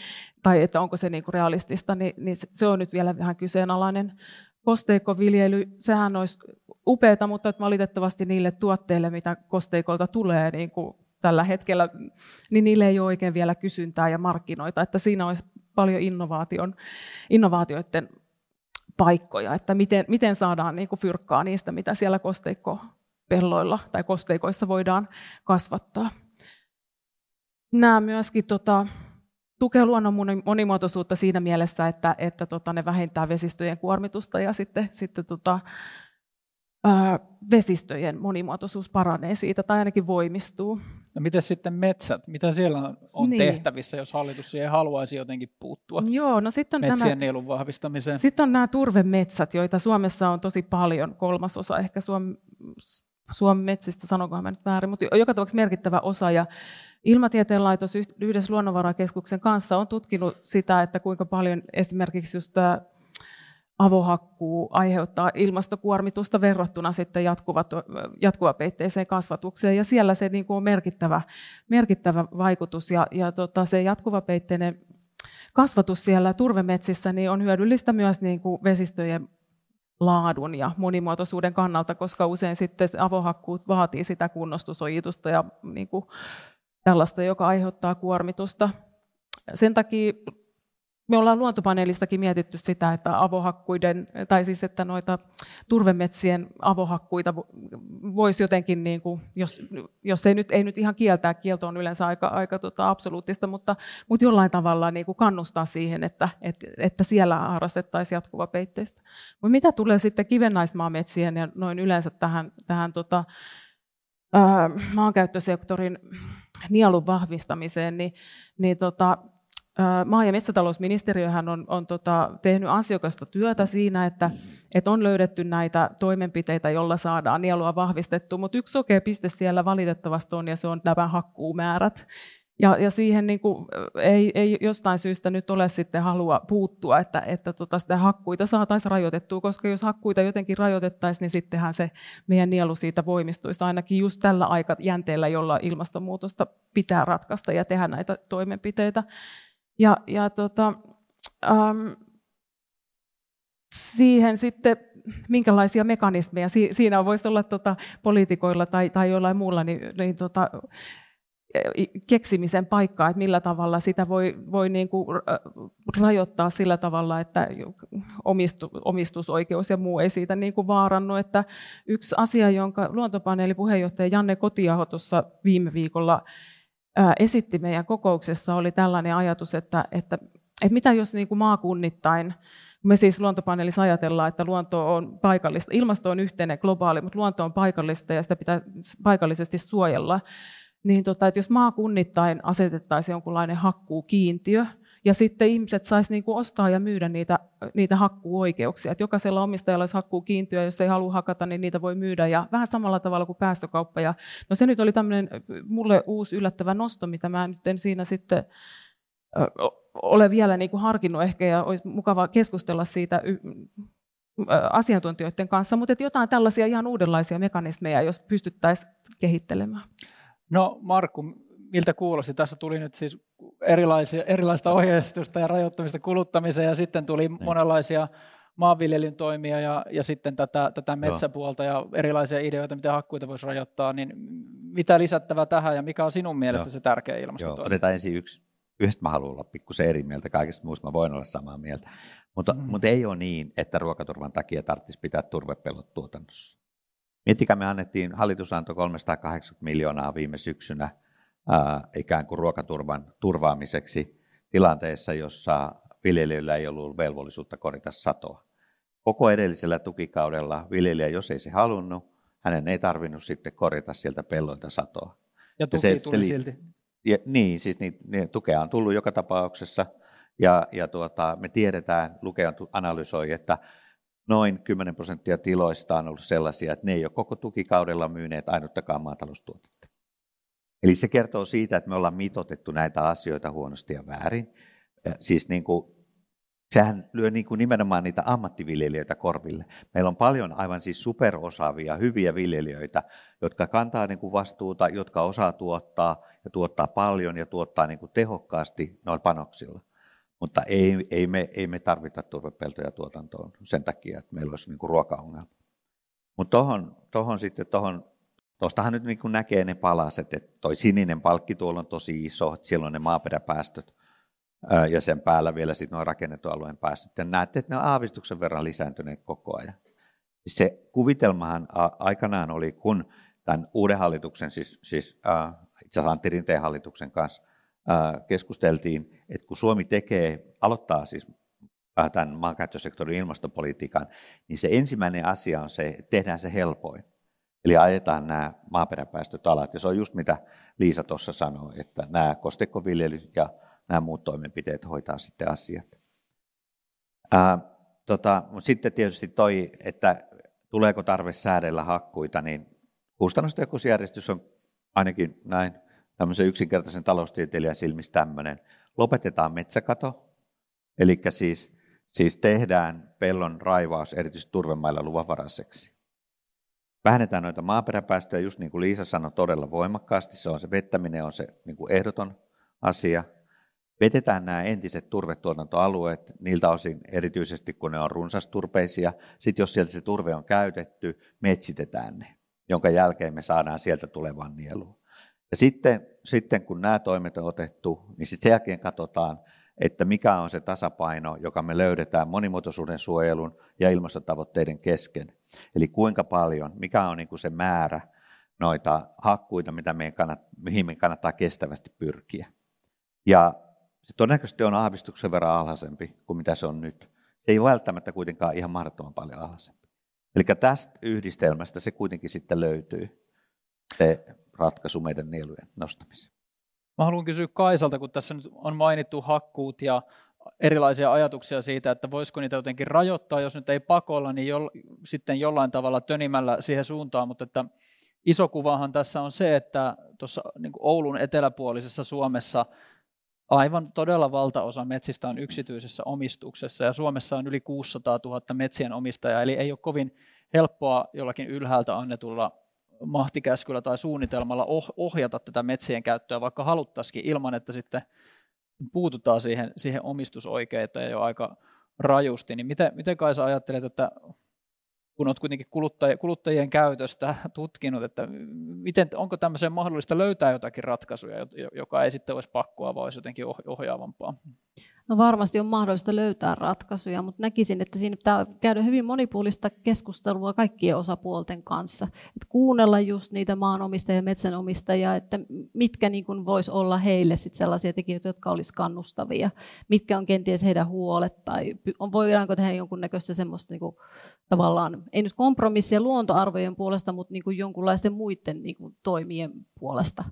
tai että onko se niinku realistista, niin, niin se on nyt vielä vähän kyseenalainen kosteikkoviljely, sehän olisi upeata, mutta valitettavasti niille tuotteille, mitä kosteikolta tulee niin kuin tällä hetkellä, niin niille ei ole oikein vielä kysyntää ja markkinoita, että siinä olisi paljon innovaation, innovaatioiden paikkoja, että miten, miten saadaan niin kuin fyrkkaa niistä, mitä siellä kosteikkopelloilla tai kosteikoissa voidaan kasvattaa. Nämä myöskin tota, tukee luonnon monimuotoisuutta siinä mielessä, että, että tota, ne vähentää vesistöjen kuormitusta ja sitten, sitten tota, ää, vesistöjen monimuotoisuus paranee siitä tai ainakin voimistuu. No miten sitten metsät? Mitä siellä on niin. tehtävissä, jos hallitus siihen haluaisi jotenkin puuttua Joo, no sitten on metsien tämä, nielun vahvistamiseen? Sitten on nämä turvemetsät, joita Suomessa on tosi paljon, kolmasosa ehkä Suom, Suomen metsistä, sanonkohan mä nyt väärin, mutta joka tapauksessa merkittävä osa. Ja Ilmatieteen laitos yhdessä luonnonvarakeskuksen kanssa on tutkinut sitä, että kuinka paljon esimerkiksi just tämä avohakkuu aiheuttaa ilmastokuormitusta verrattuna sitten jatkuvat, jatkuvapeitteiseen kasvatukseen. Ja siellä se niin kuin on merkittävä, merkittävä vaikutus. Ja, ja tota, se jatkuvapeitteinen kasvatus siellä turvemetsissä niin on hyödyllistä myös niin kuin vesistöjen laadun ja monimuotoisuuden kannalta, koska usein sitten avohakkuut vaatii sitä kunnostusojitusta ja niin kuin tällaista, joka aiheuttaa kuormitusta. Sen takia me ollaan luontopaneelistakin mietitty sitä, että avohakkuiden, tai siis että noita turvemetsien avohakkuita voisi jotenkin, niin kuin, jos, jos ei nyt, ei nyt ihan kieltää, kielto on yleensä aika, aika tota absoluuttista, mutta, mutta jollain tavalla niin kuin kannustaa siihen, että, että, että siellä harrastettaisiin peitteistä. Mutta mitä tulee sitten kivennäismaametsien ja noin yleensä tähän, tähän tota, maankäyttösektorin nielun vahvistamiseen, niin, niin tota, maa- ja metsätalousministeriöhän on, on tota, tehnyt ansiokasta työtä siinä, että, että on löydetty näitä toimenpiteitä, joilla saadaan nielua vahvistettua, mutta yksi sokea piste siellä valitettavasti on, ja se on nämä hakkuumäärät. Ja, ja siihen niin kuin, ei, ei jostain syystä nyt ole sitten halua puuttua, että, että tota sitä hakkuita saataisiin rajoitettua, koska jos hakkuita jotenkin rajoitettaisiin, niin sittenhän se meidän nielu siitä voimistuisi ainakin just tällä aikajänteellä, jolla ilmastonmuutosta pitää ratkaista ja tehdä näitä toimenpiteitä. Ja, ja tota, äm, siihen sitten minkälaisia mekanismeja siinä voisi olla tota, poliitikoilla tai, tai jollain muulla, niin, niin tota, keksimisen paikkaa, että millä tavalla sitä voi, voi niin kuin rajoittaa sillä tavalla, että omistu, omistusoikeus ja muu ei siitä niin kuin vaarannu. Että yksi asia, jonka luontopaneelin puheenjohtaja Janne Kotiaho tuossa viime viikolla esitti meidän kokouksessa, oli tällainen ajatus, että, että, että mitä jos niin kuin maakunnittain me siis luontopaneelissa ajatellaan, että luonto on paikallista. Ilmasto on yhteinen globaali, mutta luonto on paikallista ja sitä pitää paikallisesti suojella niin tota, että jos maakunnittain asetettaisiin jonkunlainen hakkuukiintiö, ja sitten ihmiset saisi niinku ostaa ja myydä niitä, niitä hakkuuoikeuksia. Että jokaisella omistajalla olisi hakkuukiintiö, jos ei halua hakata, niin niitä voi myydä. Ja vähän samalla tavalla kuin päästökauppa. Ja, no se nyt oli tämmöinen mulle uusi yllättävä nosto, mitä mä nyt en siinä sitten ole vielä niin kuin harkinnut ehkä, ja olisi mukava keskustella siitä asiantuntijoiden kanssa, mutta jotain tällaisia ihan uudenlaisia mekanismeja, jos pystyttäisiin kehittelemään. No Markku, miltä kuulosti? Tässä tuli nyt siis erilaisia, erilaista ohjeistusta ja rajoittamista kuluttamiseen ja sitten tuli niin. monenlaisia maanviljelyn toimia ja, ja sitten tätä, tätä metsäpuolta Joo. ja erilaisia ideoita, miten hakkuita voisi rajoittaa, niin mitä lisättävää tähän ja mikä on sinun mielestä Joo. se tärkeä ilmastotoimi? Joo, otetaan ensin yksi. Yhdestä mä haluan olla pikkusen eri mieltä, kaikesta muusta mä voin olla samaa mieltä. Mutta, mm. mutta ei ole niin, että ruokaturvan takia tarvitsisi pitää turvepellot tuotannossa. Miettikää, me annettiin, hallitus antoi 380 miljoonaa viime syksynä ikään kuin ruokaturvan turvaamiseksi tilanteessa, jossa viljelijöillä ei ollut velvollisuutta korjata satoa. Koko edellisellä tukikaudella viljelijä, jos ei se halunnut, hänen ei tarvinnut sitten korjata sieltä pelloilta satoa. Ja tuki ja se, tuli se, silti. Ja, niin, siis niin, niin, tukea on tullut joka tapauksessa. Ja, ja tuota, me tiedetään, Luke analysoi, että noin 10 prosenttia tiloista on ollut sellaisia, että ne ei ole koko tukikaudella myyneet ainuttakaan maataloustuotetta. Eli se kertoo siitä, että me ollaan mitotettu näitä asioita huonosti ja väärin. Siis niin kuin, sehän lyö niin kuin nimenomaan niitä ammattiviljelijöitä korville. Meillä on paljon aivan siis superosaavia, hyviä viljelijöitä, jotka kantaa niin kuin vastuuta, jotka osaa tuottaa ja tuottaa paljon ja tuottaa niin kuin tehokkaasti noilla panoksilla. Mutta ei, ei, me, ei me tarvita turvepeltoja tuotantoon sen takia, että meillä olisi niin ruokaongelma. Mutta tuohon, tohon sitten, tohon, tuostahan nyt niin näkee ne palaset, että toi sininen palkki tuolla on tosi iso, että siellä on ne maaperäpäästöt ja sen päällä vielä sitten nuo rakennetun alueen päästöt. Ja näette, että ne on aavistuksen verran lisääntyneet koko ajan. Se kuvitelmahan aikanaan oli, kun tämän uuden hallituksen, siis, siis äh, itse asiassa Antti Rinteen hallituksen kanssa – keskusteltiin, että kun Suomi tekee, aloittaa siis tämän maankäyttösektorin ilmastopolitiikan, niin se ensimmäinen asia on se, että tehdään se helpoin. Eli ajetaan nämä maaperäpäästöt alat. Ja se on just mitä Liisa tuossa sanoi, että nämä kosteikkoviljelyt ja nämä muut toimenpiteet hoitaa sitten asiat. Ää, tota, mutta sitten tietysti toi, että tuleeko tarve säädellä hakkuita, niin kustannustehokkuusjärjestys on ainakin näin tämmöisen yksinkertaisen taloustieteilijän silmissä tämmöinen. Lopetetaan metsäkato, eli siis, siis tehdään pellon raivaus erityisesti turvemailla luvanvaraiseksi. Vähennetään noita maaperäpäästöjä, just niin kuin Liisa sanoi, todella voimakkaasti. Se on se vettäminen on se niin kuin ehdoton asia. Vetetään nämä entiset turvetuotantoalueet niiltä osin, erityisesti kun ne on runsasturpeisia. Sitten jos sieltä se turve on käytetty, metsitetään ne, jonka jälkeen me saadaan sieltä tulevan nielua. Ja sitten, sitten kun nämä toimet on otettu, niin sitten sen jälkeen katsotaan, että mikä on se tasapaino, joka me löydetään monimuotoisuuden suojelun ja ilmastotavoitteiden kesken. Eli kuinka paljon, mikä on niin kuin se määrä noita hakkuita, mitä meidän kannat, mihin meidän kannattaa kestävästi pyrkiä. Ja se todennäköisesti on aavistuksen verran alhaisempi kuin mitä se on nyt. Se ei välttämättä kuitenkaan ihan mahdottoman paljon alhaisempi. Eli tästä yhdistelmästä se kuitenkin sitten löytyy. se ratkaisu meidän nielujen nostamiseen. Mä haluan kysyä Kaisalta, kun tässä nyt on mainittu hakkuut ja erilaisia ajatuksia siitä, että voisiko niitä jotenkin rajoittaa, jos nyt ei pakolla, niin jo, sitten jollain tavalla tönimällä siihen suuntaan, mutta että iso kuvahan tässä on se, että tuossa niin Oulun eteläpuolisessa Suomessa aivan todella valtaosa metsistä on yksityisessä omistuksessa ja Suomessa on yli 600 000 metsien omistajaa, eli ei ole kovin helppoa jollakin ylhäältä annetulla mahtikäskyllä tai suunnitelmalla oh-, ohjata tätä metsien käyttöä, vaikka haluttaisikin ilman, että sitten puututaan siihen, siihen omistusoikeuteen jo aika rajusti. Niin miten, miten kai sä ajattelet, että kun olet kuitenkin kuluttajien, käytöstä tutkinut, että miten, onko tämmöiseen mahdollista löytää jotakin ratkaisuja, joka ei sitten olisi pakkoa, vaan olisi jotenkin ohjaavampaa? No varmasti on mahdollista löytää ratkaisuja, mutta näkisin, että siinä pitää käydä hyvin monipuolista keskustelua kaikkien osapuolten kanssa. Että kuunnella just niitä maanomistajia ja metsänomistajia, että mitkä niin kuin voisi olla heille sit sellaisia tekijöitä, jotka olisi kannustavia. Mitkä on kenties heidän huolet tai voidaanko tehdä jonkunnäköistä semmoista niin kuin, tavallaan, ei nyt kompromissia luontoarvojen puolesta, mutta niin kuin jonkunlaisten muiden niin kuin, toimien puolesta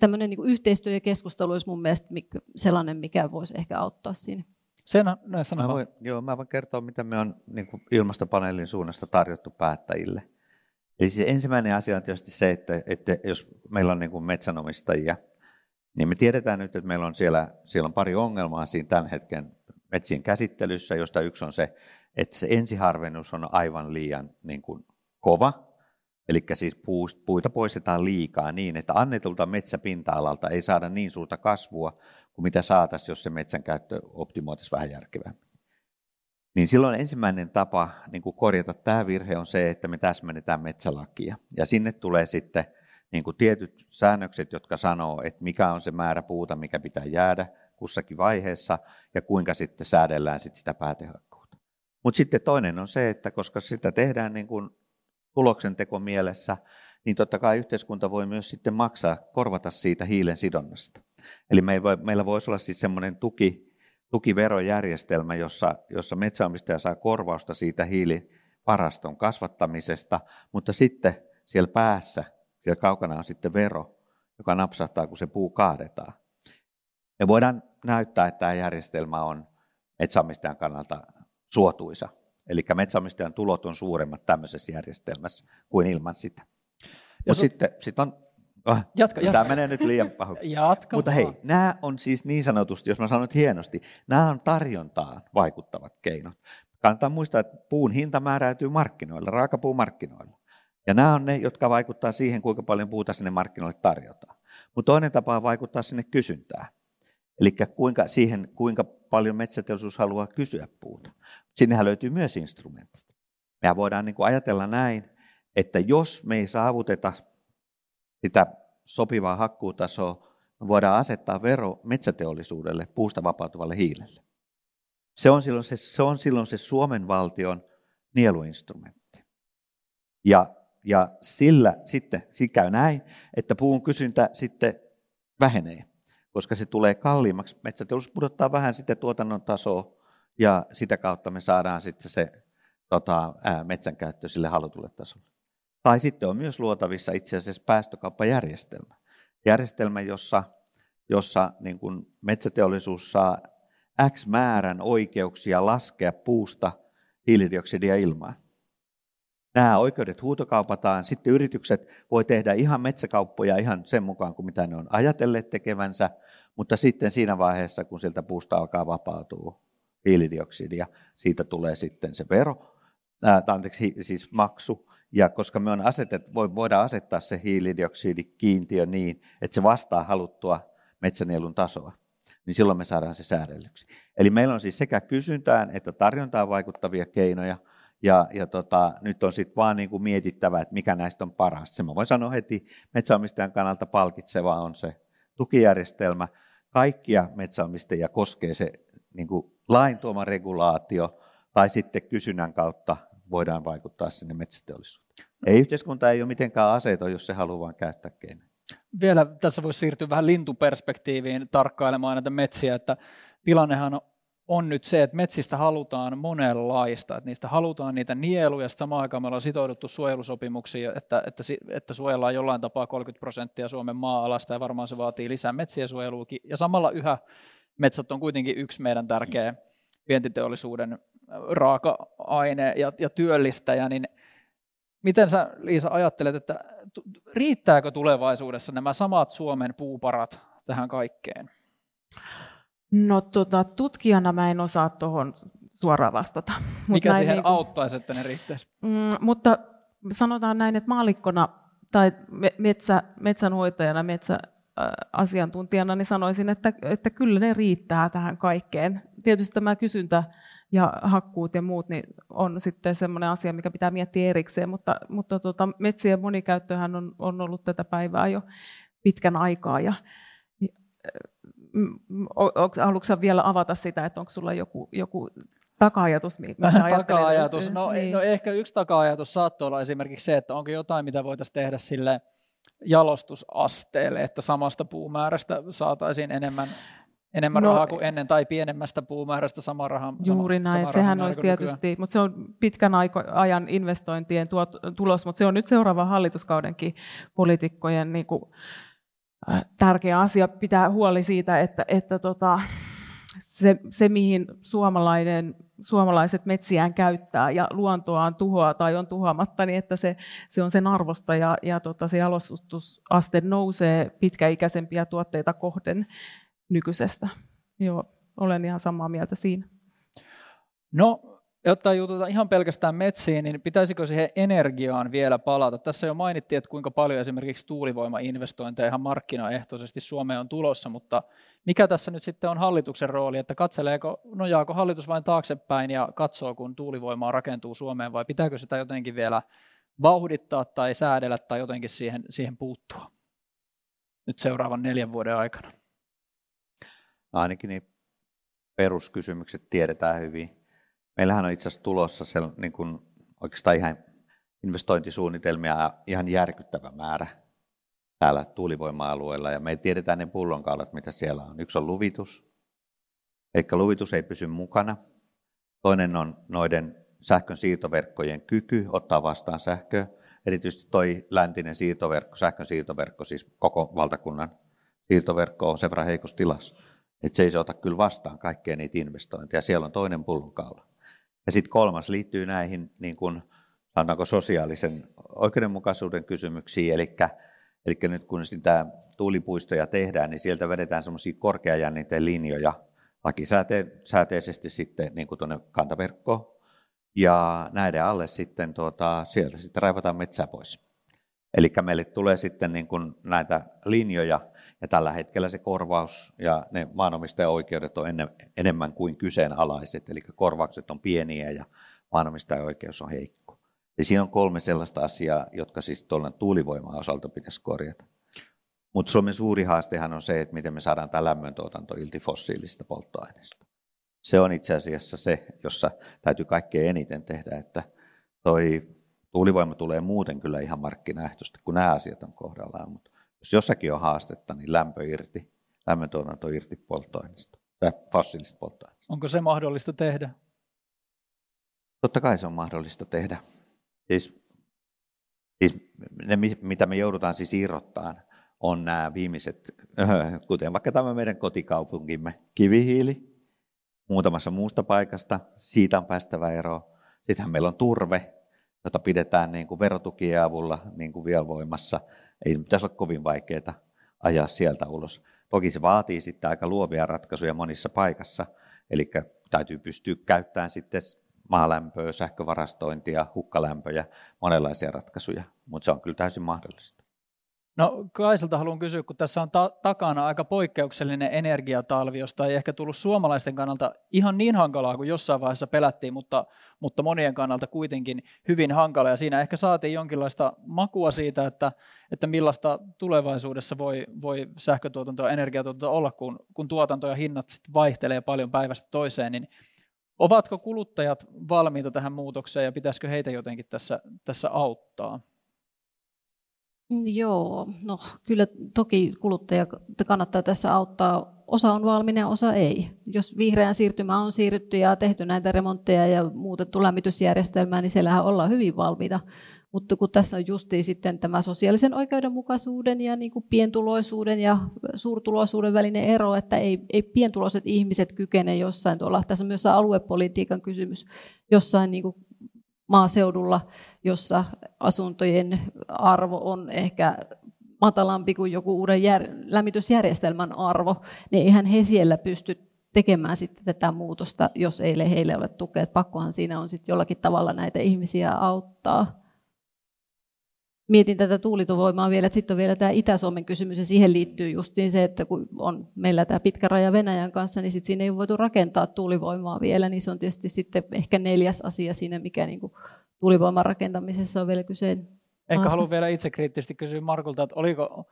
tämmöinen niin yhteistyö ja keskustelu olisi mun mielestä sellainen, mikä voisi ehkä auttaa siinä. Sen, no, sano mä voin, joo, mä voin kertoa, mitä me on niin kuin ilmastopaneelin suunnasta tarjottu päättäjille. Eli se ensimmäinen asia on tietysti se, että, että jos meillä on niin kuin metsänomistajia, niin me tiedetään nyt, että meillä on siellä, siellä on pari ongelmaa siinä tämän hetken metsien käsittelyssä, josta yksi on se, että se ensiharvennus on aivan liian niin kuin kova, Eli siis puita poistetaan liikaa niin, että annetulta metsäpinta-alalta ei saada niin suurta kasvua kuin mitä saataisiin, jos se metsän käyttö optimoitaisiin vähän järkevämmin. Niin silloin ensimmäinen tapa niin kuin korjata tämä virhe on se, että me täsmennetään metsälakia. Ja sinne tulee sitten niin kuin tietyt säännökset, jotka sanoo, että mikä on se määrä puuta, mikä pitää jäädä kussakin vaiheessa, ja kuinka sitten säädellään sitä päätehakkuutta. Mutta sitten toinen on se, että koska sitä tehdään niin kuin tuloksenteko mielessä, niin totta kai yhteiskunta voi myös sitten maksaa, korvata siitä hiilen sidonnasta. Eli meillä, voi, meillä voisi olla siis semmoinen tuki, tukiverojärjestelmä, jossa, jossa metsäomistaja saa korvausta siitä hiiliparaston kasvattamisesta, mutta sitten siellä päässä, siellä kaukana on sitten vero, joka napsahtaa, kun se puu kaadetaan. Me voidaan näyttää, että tämä järjestelmä on metsäomistajan kannalta suotuisa. Eli metsäomistajan tulot on suuremmat tämmöisessä järjestelmässä kuin ilman sitä. Mutta sitten sit on, oh, jatka, tämä jatka. menee nyt liian pahoiksi. Jatka Mutta hei, nämä on siis niin sanotusti, jos mä sanon hienosti, nämä on tarjontaan vaikuttavat keinot. Kannattaa muistaa, että puun hinta määräytyy markkinoilla, raakapuumarkkinoilla. Ja nämä on ne, jotka vaikuttavat siihen, kuinka paljon puuta sinne markkinoille tarjotaan. Mutta toinen tapa on vaikuttaa sinne kysyntään. Eli kuinka, siihen, kuinka paljon metsäteollisuus haluaa kysyä puuta. Sinnehän löytyy myös instrumentit. Me voidaan niin kuin ajatella näin, että jos me ei saavuteta sitä sopivaa hakkuutasoa, me voidaan asettaa vero metsäteollisuudelle puusta vapautuvalle hiilelle. Se on silloin se, se, on silloin se Suomen valtion nieluinstrumentti. Ja, ja sillä sitten sit käy näin, että puun kysyntä sitten vähenee, koska se tulee kalliimmaksi. Metsäteollisuus pudottaa vähän sitten tuotannon tasoa ja sitä kautta me saadaan sitten se tota, ää, metsänkäyttö sille halutulle tasolle. Tai sitten on myös luotavissa itse asiassa päästökauppajärjestelmä. Järjestelmä, jossa, jossa niin kuin metsäteollisuus saa X määrän oikeuksia laskea puusta hiilidioksidia ilmaan. Nämä oikeudet huutokaupataan, sitten yritykset voi tehdä ihan metsäkauppoja ihan sen mukaan kuin mitä ne on ajatelleet tekevänsä, mutta sitten siinä vaiheessa, kun sieltä puusta alkaa vapautua hiilidioksidia, siitä tulee sitten se vero, ää, anteeksi, siis maksu, ja koska me on asetet, voidaan asettaa se hiilidioksidikiintiö niin, että se vastaa haluttua metsänielun tasoa, niin silloin me saadaan se säädellyksi. Eli meillä on siis sekä kysyntään että tarjontaan vaikuttavia keinoja, ja, ja tota, nyt on sitten vaan niin kuin mietittävä, että mikä näistä on paras. Se mä voin sanoa heti, metsäomistajan kannalta palkitseva on se tukijärjestelmä. Kaikkia metsäomistajia koskee se niin kuin lain tuoma regulaatio tai sitten kysynnän kautta voidaan vaikuttaa sinne metsäteollisuuteen. Ei yhteiskunta ei ole mitenkään aseeton, jos se haluaa vain käyttää keinoja. Vielä tässä voisi siirtyä vähän lintuperspektiiviin tarkkailemaan näitä metsiä, että tilannehan on nyt se, että metsistä halutaan monenlaista, että niistä halutaan niitä nieluja, ja samaan aikaan me ollaan sitouduttu suojelusopimuksiin, että, että, että suojellaan jollain tapaa 30 prosenttia Suomen maa-alasta, ja varmaan se vaatii lisää metsien suojeluakin, ja samalla yhä metsät on kuitenkin yksi meidän tärkeä vientiteollisuuden raaka-aine ja, ja työllistäjä, niin miten sä Liisa ajattelet, että riittääkö tulevaisuudessa nämä samat Suomen puuparat tähän kaikkeen? No tota, tutkijana mä en osaa tuohon suoraan vastata. Mikä siihen niin kuin, auttaisi, että ne riittäisi? Mm, mutta sanotaan näin, että maalikkona tai metsä, metsänhoitajana, metsäasiantuntijana, niin sanoisin, että, että kyllä ne riittää tähän kaikkeen. Tietysti tämä kysyntä ja hakkuut ja muut niin on sitten semmoinen asia, mikä pitää miettiä erikseen, mutta, mutta tota, metsien monikäyttöhän on, on ollut tätä päivää jo pitkän aikaa ja haluatko vielä avata sitä, että onko sulla joku, joku taka-ajatus, missä taka-ajatus. No, niin. no ehkä yksi taka-ajatus saattoi olla esimerkiksi se, että onko jotain, mitä voitaisiin tehdä sille jalostusasteelle, että samasta puumäärästä saataisiin enemmän enemmän no, rahaa kuin ennen tai pienemmästä puumäärästä sama raha. Juuri sama, näin, sama sehän olisi tietysti, nykyään. mutta se on pitkän ajan investointien tuot, tulos, mutta se on nyt seuraavan hallituskaudenkin poliitikkojen niin kuin, tärkeä asia pitää huoli siitä, että, että tota, se, se, mihin suomalainen, suomalaiset metsiään käyttää ja luontoaan tuhoaa tai on tuhoamatta, niin että se, se on sen arvosta ja, ja tota, se jalostusaste nousee pitkäikäisempiä tuotteita kohden nykyisestä. Joo, olen ihan samaa mieltä siinä. No, jotta jututa ihan pelkästään metsiin, niin pitäisikö siihen energiaan vielä palata? Tässä jo mainittiin, että kuinka paljon esimerkiksi tuulivoimainvestointeja ihan markkinaehtoisesti Suomeen on tulossa, mutta mikä tässä nyt sitten on hallituksen rooli, että katseleeko, nojaako hallitus vain taaksepäin ja katsoo, kun tuulivoimaa rakentuu Suomeen, vai pitääkö sitä jotenkin vielä vauhdittaa tai säädellä tai jotenkin siihen, siihen puuttua nyt seuraavan neljän vuoden aikana? No ainakin niin peruskysymykset tiedetään hyvin Meillähän on itse asiassa tulossa se, niin kuin, oikeastaan ihan investointisuunnitelmia ihan järkyttävä määrä täällä tuulivoima-alueella, ja me tiedetään ne pullonkaulat, mitä siellä on. Yksi on luvitus, eli luvitus ei pysy mukana. Toinen on noiden sähkön siirtoverkkojen kyky ottaa vastaan sähköä. Erityisesti toi läntinen siirtoverkko, sähkön siirtoverkko, siis koko valtakunnan siirtoverkko on sen verran heikossa tilassa, että se ei se ota kyllä vastaan kaikkea niitä investointeja. Siellä on toinen pullonkaula. Ja sitten kolmas liittyy näihin niin kuin, sanotaanko sosiaalisen oikeudenmukaisuuden kysymyksiin, eli, eli nyt kun sitä tuulipuistoja tehdään, niin sieltä vedetään semmoisia korkeajänniteen linjoja lakisääteisesti sitten niin tuonne kantaverkkoon, ja näiden alle sitten tuota, sieltä sitten raivataan metsää pois. Eli meille tulee sitten niin kuin näitä linjoja, ja tällä hetkellä se korvaus ja ne maanomistajaoikeudet on enemmän kuin kyseenalaiset, eli korvaukset on pieniä ja maanomistajaoikeus on heikko. Ja siinä on kolme sellaista asiaa, jotka siis tuolla tuulivoiman osalta pitäisi korjata. Mutta Suomen suuri haastehan on se, että miten me saadaan tämä lämmöntuotanto ilti fossiilista polttoaineesta. Se on itse asiassa se, jossa täytyy kaikkein eniten tehdä, että toi tuulivoima tulee muuten kyllä ihan markkinaehtoisesti, kun nämä asiat on kohdallaan, mutta jos jossakin on haastetta, niin lämpö irti, lämmöntuotanto irti polttoaineesta, tai fossiilisista polttoaineista. Onko se mahdollista tehdä? Totta kai se on mahdollista tehdä. Siis, siis ne, mitä me joudutaan siis irrottaan, on nämä viimeiset, kuten vaikka tämä meidän kotikaupunkimme, kivihiili, muutamassa muusta paikasta, siitä on päästävä eroon. Sittenhän meillä on turve, jota pidetään niin kuin verotukien avulla niin kuin vielä voimassa. Ei pitäisi olla kovin vaikeaa ajaa sieltä ulos. Toki se vaatii sitten aika luovia ratkaisuja monissa paikassa, eli täytyy pystyä käyttämään sitten maalämpöä, sähkövarastointia, hukkalämpöjä, monenlaisia ratkaisuja, mutta se on kyllä täysin mahdollista. No Kaiselta haluan kysyä, kun tässä on ta- takana aika poikkeuksellinen energiatalvi, josta ei ehkä tullut suomalaisten kannalta ihan niin hankalaa kuin jossain vaiheessa pelättiin, mutta, mutta monien kannalta kuitenkin hyvin hankala. Ja siinä ehkä saatiin jonkinlaista makua siitä, että, että millaista tulevaisuudessa voi, voi sähkötuotanto ja energiatuotanto olla, kun, kun tuotanto ja hinnat sitten vaihtelee paljon päivästä toiseen. Niin ovatko kuluttajat valmiita tähän muutokseen ja pitäisikö heitä jotenkin tässä, tässä auttaa? Joo, no kyllä toki kuluttaja kannattaa tässä auttaa. Osa on valmiina osa ei. Jos vihreän siirtymä on siirrytty ja tehty näitä remontteja ja muutettu lämmitysjärjestelmää, niin siellähän ollaan hyvin valmiita. Mutta kun tässä on justiin sitten tämä sosiaalisen oikeudenmukaisuuden ja niin kuin pientuloisuuden ja suurtuloisuuden välinen ero, että ei, ei pientuloiset ihmiset kykene jossain tuolla, tässä on myös aluepolitiikan kysymys, jossain niin kuin maaseudulla, jossa asuntojen arvo on ehkä matalampi kuin joku uuden jär, lämmitysjärjestelmän arvo, niin eihän he siellä pysty tekemään sitten tätä muutosta, jos ei heille ole tukea. Pakkohan siinä on sitten jollakin tavalla näitä ihmisiä auttaa mietin tätä tuulitovoimaa vielä, että sitten on vielä tämä Itä-Suomen kysymys, ja siihen liittyy justiin se, että kun on meillä tämä pitkä raja Venäjän kanssa, niin sitten siinä ei voitu rakentaa tuulivoimaa vielä, niin se on tietysti sitten ehkä neljäs asia siinä, mikä niin kuin tuulivoiman rakentamisessa on vielä kyseen. Ehkä haluan vielä itse kriittisesti kysyä Markulta, että oliko,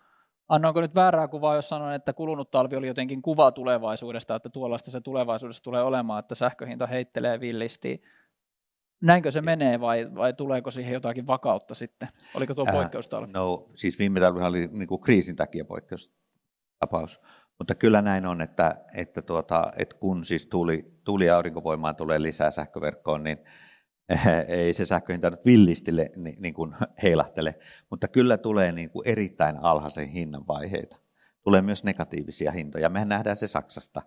annoinko nyt väärää kuvaa, jos sanon, että kulunut talvi oli jotenkin kuva tulevaisuudesta, että tuollaista se tulevaisuudessa tulee olemaan, että sähköhinta heittelee villisti Näinkö se menee vai, vai tuleeko siihen jotakin vakautta sitten? Oliko tuo poikkeustalvi? Äh, no siis viime talvi oli niin kuin kriisin takia poikkeustapaus. Mutta kyllä näin on, että, että, tuota, että kun siis tuuli, tuuli- ja aurinkovoimaan tulee lisää sähköverkkoon, niin ei se sähköhinta nyt villisti niin, niin kuin heilahtele, mutta kyllä tulee niin kuin erittäin alhaisen hinnan vaiheita. Tulee myös negatiivisia hintoja. Mehän nähdään se Saksasta.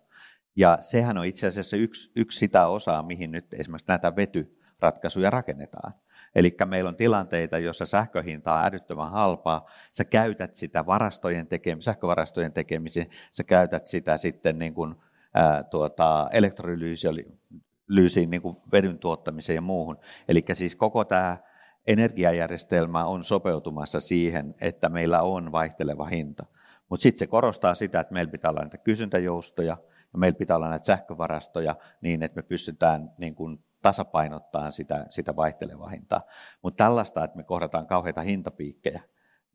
Ja sehän on itse asiassa yksi, yksi sitä osaa, mihin nyt esimerkiksi näitä vety, ratkaisuja rakennetaan. Eli meillä on tilanteita, joissa sähköhinta on älyttömän halpaa, sä käytät sitä varastojen tekemiseen, sähkövarastojen tekemiseen, sä käytät sitä sitten niin kuin, ää, tuota, elektrolyysiin niin kuin vedyn tuottamiseen ja muuhun. Eli siis koko tämä energiajärjestelmä on sopeutumassa siihen, että meillä on vaihteleva hinta. Mutta sitten se korostaa sitä, että meillä pitää olla näitä kysyntäjoustoja, ja meillä pitää olla näitä sähkövarastoja niin, että me pystytään niin kuin tasapainottaa sitä, sitä vaihtelevaa hintaa. Mutta tällaista, että me kohdataan kauheita hintapiikkejä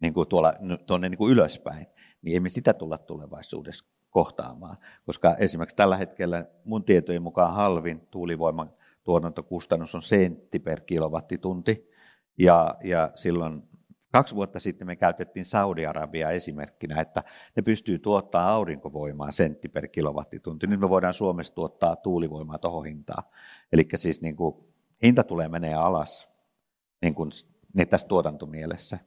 niin kuin tuolla, tuonne niin kuin ylöspäin, niin emme sitä tulla tulevaisuudessa kohtaamaan. Koska esimerkiksi tällä hetkellä mun tietojen mukaan halvin tuulivoiman tuotantokustannus on sentti per kilowattitunti. Ja, ja silloin Kaksi vuotta sitten me käytettiin Saudi-Arabia esimerkkinä, että ne pystyy tuottaa aurinkovoimaa sentti per kilowattitunti. Nyt me voidaan Suomessa tuottaa tuulivoimaa tuohon hintaan. Eli siis niin kuin, hinta tulee menee alas niin kuin, niin tässä tuotantomielessä.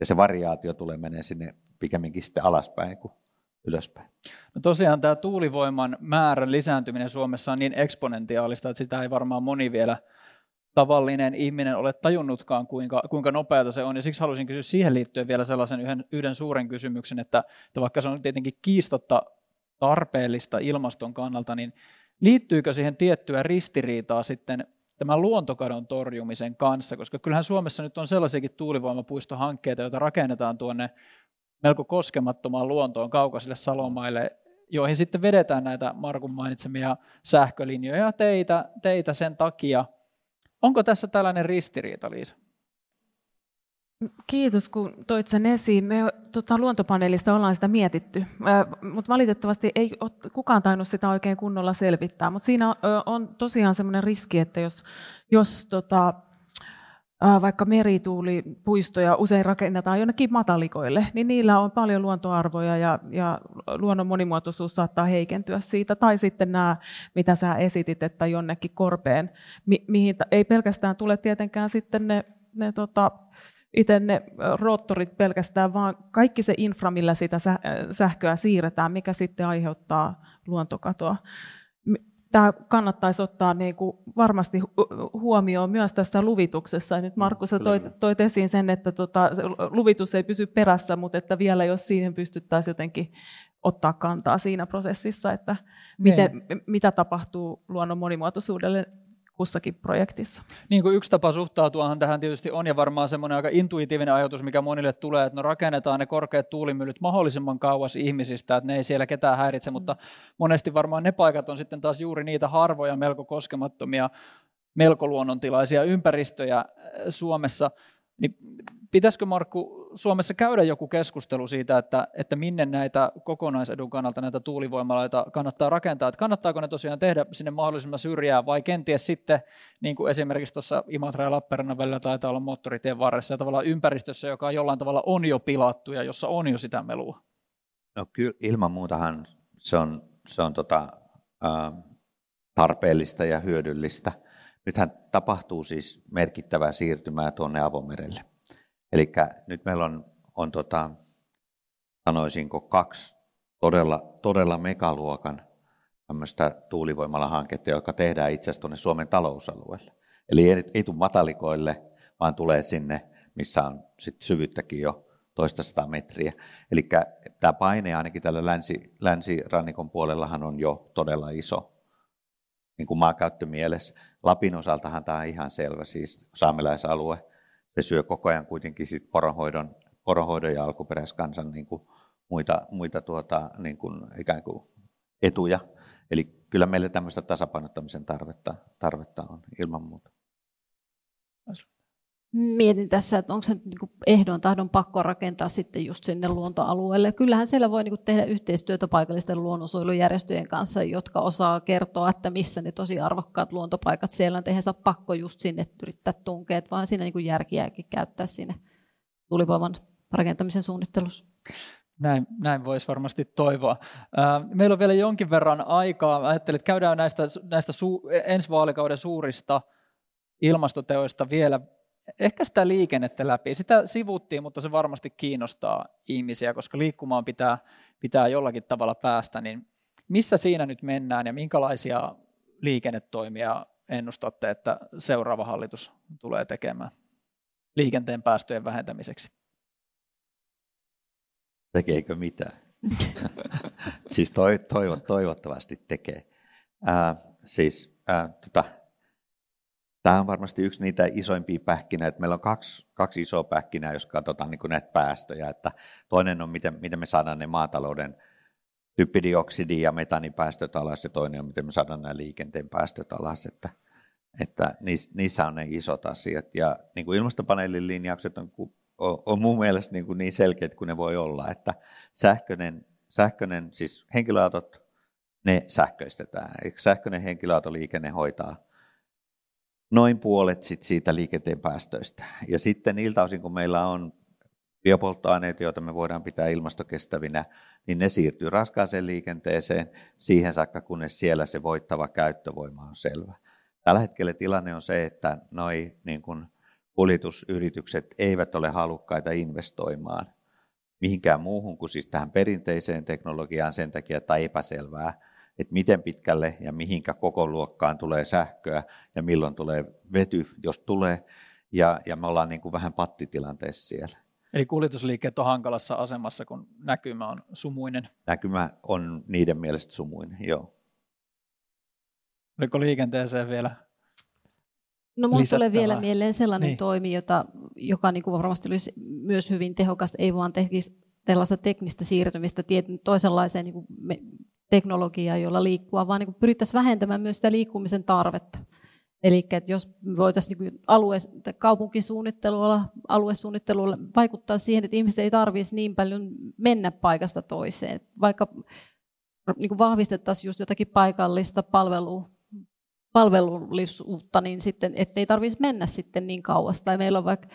Ja se variaatio tulee menee sinne pikemminkin sitten alaspäin kuin ylöspäin. No tosiaan tämä tuulivoiman määrän lisääntyminen Suomessa on niin eksponentiaalista, että sitä ei varmaan moni vielä – tavallinen ihminen ole tajunnutkaan, kuinka, kuinka nopeata se on. Ja siksi haluaisin kysyä siihen liittyen vielä sellaisen yhden, yhden suuren kysymyksen, että, että vaikka se on tietenkin kiistatta tarpeellista ilmaston kannalta, niin liittyykö siihen tiettyä ristiriitaa sitten tämän luontokadon torjumisen kanssa, koska kyllähän Suomessa nyt on sellaisiakin tuulivoimapuistohankkeita, joita rakennetaan tuonne melko koskemattomaan luontoon kaukaisille salomaille, joihin sitten vedetään näitä Markun mainitsemia sähkölinjoja ja teitä, teitä sen takia – Onko tässä tällainen ristiriita, Liisa? Kiitos, kun toit sen esiin. Me tota, luontopaneelista ollaan sitä mietitty, mutta valitettavasti ei ole kukaan tainnut sitä oikein kunnolla selvittää. Mutta siinä on, on tosiaan sellainen riski, että jos, jos tota, vaikka merituulipuistoja usein rakennetaan jonnekin matalikoille, niin niillä on paljon luontoarvoja ja, ja luonnon monimuotoisuus saattaa heikentyä siitä. Tai sitten nämä, mitä sä esitit, että jonnekin korpeen, mi, mihin ei pelkästään tule tietenkään sitten ne, ne tota, itse ne roottorit pelkästään, vaan kaikki se infra, millä sitä sähköä siirretään, mikä sitten aiheuttaa luontokatoa tämä kannattaisi ottaa niin kuin varmasti huomioon myös tässä luvituksessa. Ja nyt Markus, toit, toit esiin sen, että tota, luvitus ei pysy perässä, mutta että vielä jos siihen pystyttäisiin jotenkin ottaa kantaa siinä prosessissa, että miten, niin. mitä tapahtuu luonnon monimuotoisuudelle kussakin projektissa. Niin kuin yksi tapa suhtautuahan tähän tietysti on ja varmaan semmoinen aika intuitiivinen ajatus, mikä monille tulee, että no rakennetaan ne korkeat tuulimyllyt mahdollisimman kauas ihmisistä, että ne ei siellä ketään häiritse, mm. mutta monesti varmaan ne paikat on sitten taas juuri niitä harvoja melko koskemattomia, melko luonnontilaisia ympäristöjä äh, Suomessa. Niin pitäisikö Markku Suomessa käydä joku keskustelu siitä, että, että minne näitä kokonaisedun kannalta näitä tuulivoimaloita kannattaa rakentaa, että kannattaako ne tosiaan tehdä sinne mahdollisimman syrjään vai kenties sitten, niin kuin esimerkiksi tuossa Imatra ja Lappeenrannan välillä taitaa olla moottoritien varressa ja tavallaan ympäristössä, joka jollain tavalla on jo pilattu ja jossa on jo sitä melua. No kyllä ilman muutahan se on, se on tota, äh, tarpeellista ja hyödyllistä. Nythän tapahtuu siis merkittävää siirtymää tuonne avomerelle. Eli nyt meillä on, on tota, sanoisinko kaksi todella, todella megaluokan tämmöistä tuulivoimala-hanketta, joka tehdään itse asiassa tuonne Suomen talousalueelle. Eli ei, ei tule matalikoille, vaan tulee sinne, missä on sit syvyyttäkin jo toista sata metriä. Eli tämä paine ainakin tällä länsi, länsirannikon puolellahan on jo todella iso niin kuin maankäyttömielessä. Lapin osaltahan tämä on ihan selvä, siis saamelaisalue, se syö koko ajan kuitenkin sit poronhoidon, poronhoidon ja alkuperäiskansan niin kuin muita, muita tuota, niin kuin ikään kuin etuja. Eli kyllä meillä tämmöistä tasapainottamisen tarvetta, tarvetta on ilman muuta. Mietin tässä, että onko se niin ehdon tahdon pakko rakentaa sitten just sinne luontoalueelle. Kyllähän siellä voi niin tehdä yhteistyötä paikallisten luonnonsuojelujärjestöjen kanssa, jotka osaa kertoa, että missä ne tosi arvokkaat luontopaikat siellä on. Eihän saa pakko just sinne yrittää tunkeet, vaan siinä niin järkiäkin käyttää siinä tulivoiman rakentamisen suunnittelussa. Näin, näin voisi varmasti toivoa. Meillä on vielä jonkin verran aikaa. Ajattelin, että käydään näistä, näistä su- ensi vaalikauden suurista ilmastoteoista vielä ehkä sitä liikennettä läpi. Sitä sivuttiin, mutta se varmasti kiinnostaa ihmisiä, koska liikkumaan pitää, pitää jollakin tavalla päästä. Niin missä siinä nyt mennään ja minkälaisia liikennetoimia ennustatte, että seuraava hallitus tulee tekemään liikenteen päästöjen vähentämiseksi? Tekeekö mitään? siis toivo, toivottavasti tekee. Äh, siis äh, tota, Tämä on varmasti yksi niitä isoimpia pähkinöitä. Meillä on kaksi, kaksi isoa pähkinää, jos katsotaan niin näitä päästöjä. Että toinen on, miten, miten me saadaan ne maatalouden typpidioksidi- ja metanipäästöt alas, ja toinen on, miten me saadaan nämä liikenteen päästöt alas. Että, että niissä on ne isot asiat. Ja niin kuin ilmastopaneelin linjaukset on, on, mun mielestä niin, kuin niin selkeät kuin ne voi olla, että sähköinen, sähköinen siis henkilöautot, ne sähköistetään. Sähköinen henkilöautoliikenne hoitaa noin puolet sit siitä liikenteen päästöistä. Ja sitten niiltä osin, kun meillä on biopolttoaineita, joita me voidaan pitää ilmastokestävinä, niin ne siirtyy raskaaseen liikenteeseen siihen saakka, kunnes siellä se voittava käyttövoima on selvä. Tällä hetkellä tilanne on se, että noi niin kun kuljetusyritykset eivät ole halukkaita investoimaan mihinkään muuhun kuin siis tähän perinteiseen teknologiaan sen takia, että epäselvää, että miten pitkälle ja mihinkä koko luokkaan tulee sähköä ja milloin tulee vety, jos tulee. Ja, ja me ollaan niin kuin vähän pattitilanteessa siellä. Eli kuljetusliikkeet on hankalassa asemassa, kun näkymä on sumuinen. Näkymä on niiden mielestä sumuinen, joo. Oliko liikenteeseen vielä No minulle tulee vielä mieleen sellainen niin. toimi, jota, joka niin kuin varmasti olisi myös hyvin tehokasta, ei vaan tekisi tällaista teknistä siirtymistä tietyn toisenlaiseen niin kuin me, teknologiaa, jolla liikkua, vaan niin pyrittäisiin vähentämään myös sitä liikkumisen tarvetta. Eli että jos voitaisiin niin alue, kaupunkisuunnittelulla, aluesuunnittelulla vaikuttaa siihen, että ihmiset ei tarvitsisi niin paljon mennä paikasta toiseen. Vaikka niin vahvistettaisiin just jotakin paikallista palvelua, palvelullisuutta, niin sitten, ettei tarvitsisi mennä sitten niin kauas. Tai meillä on vaikka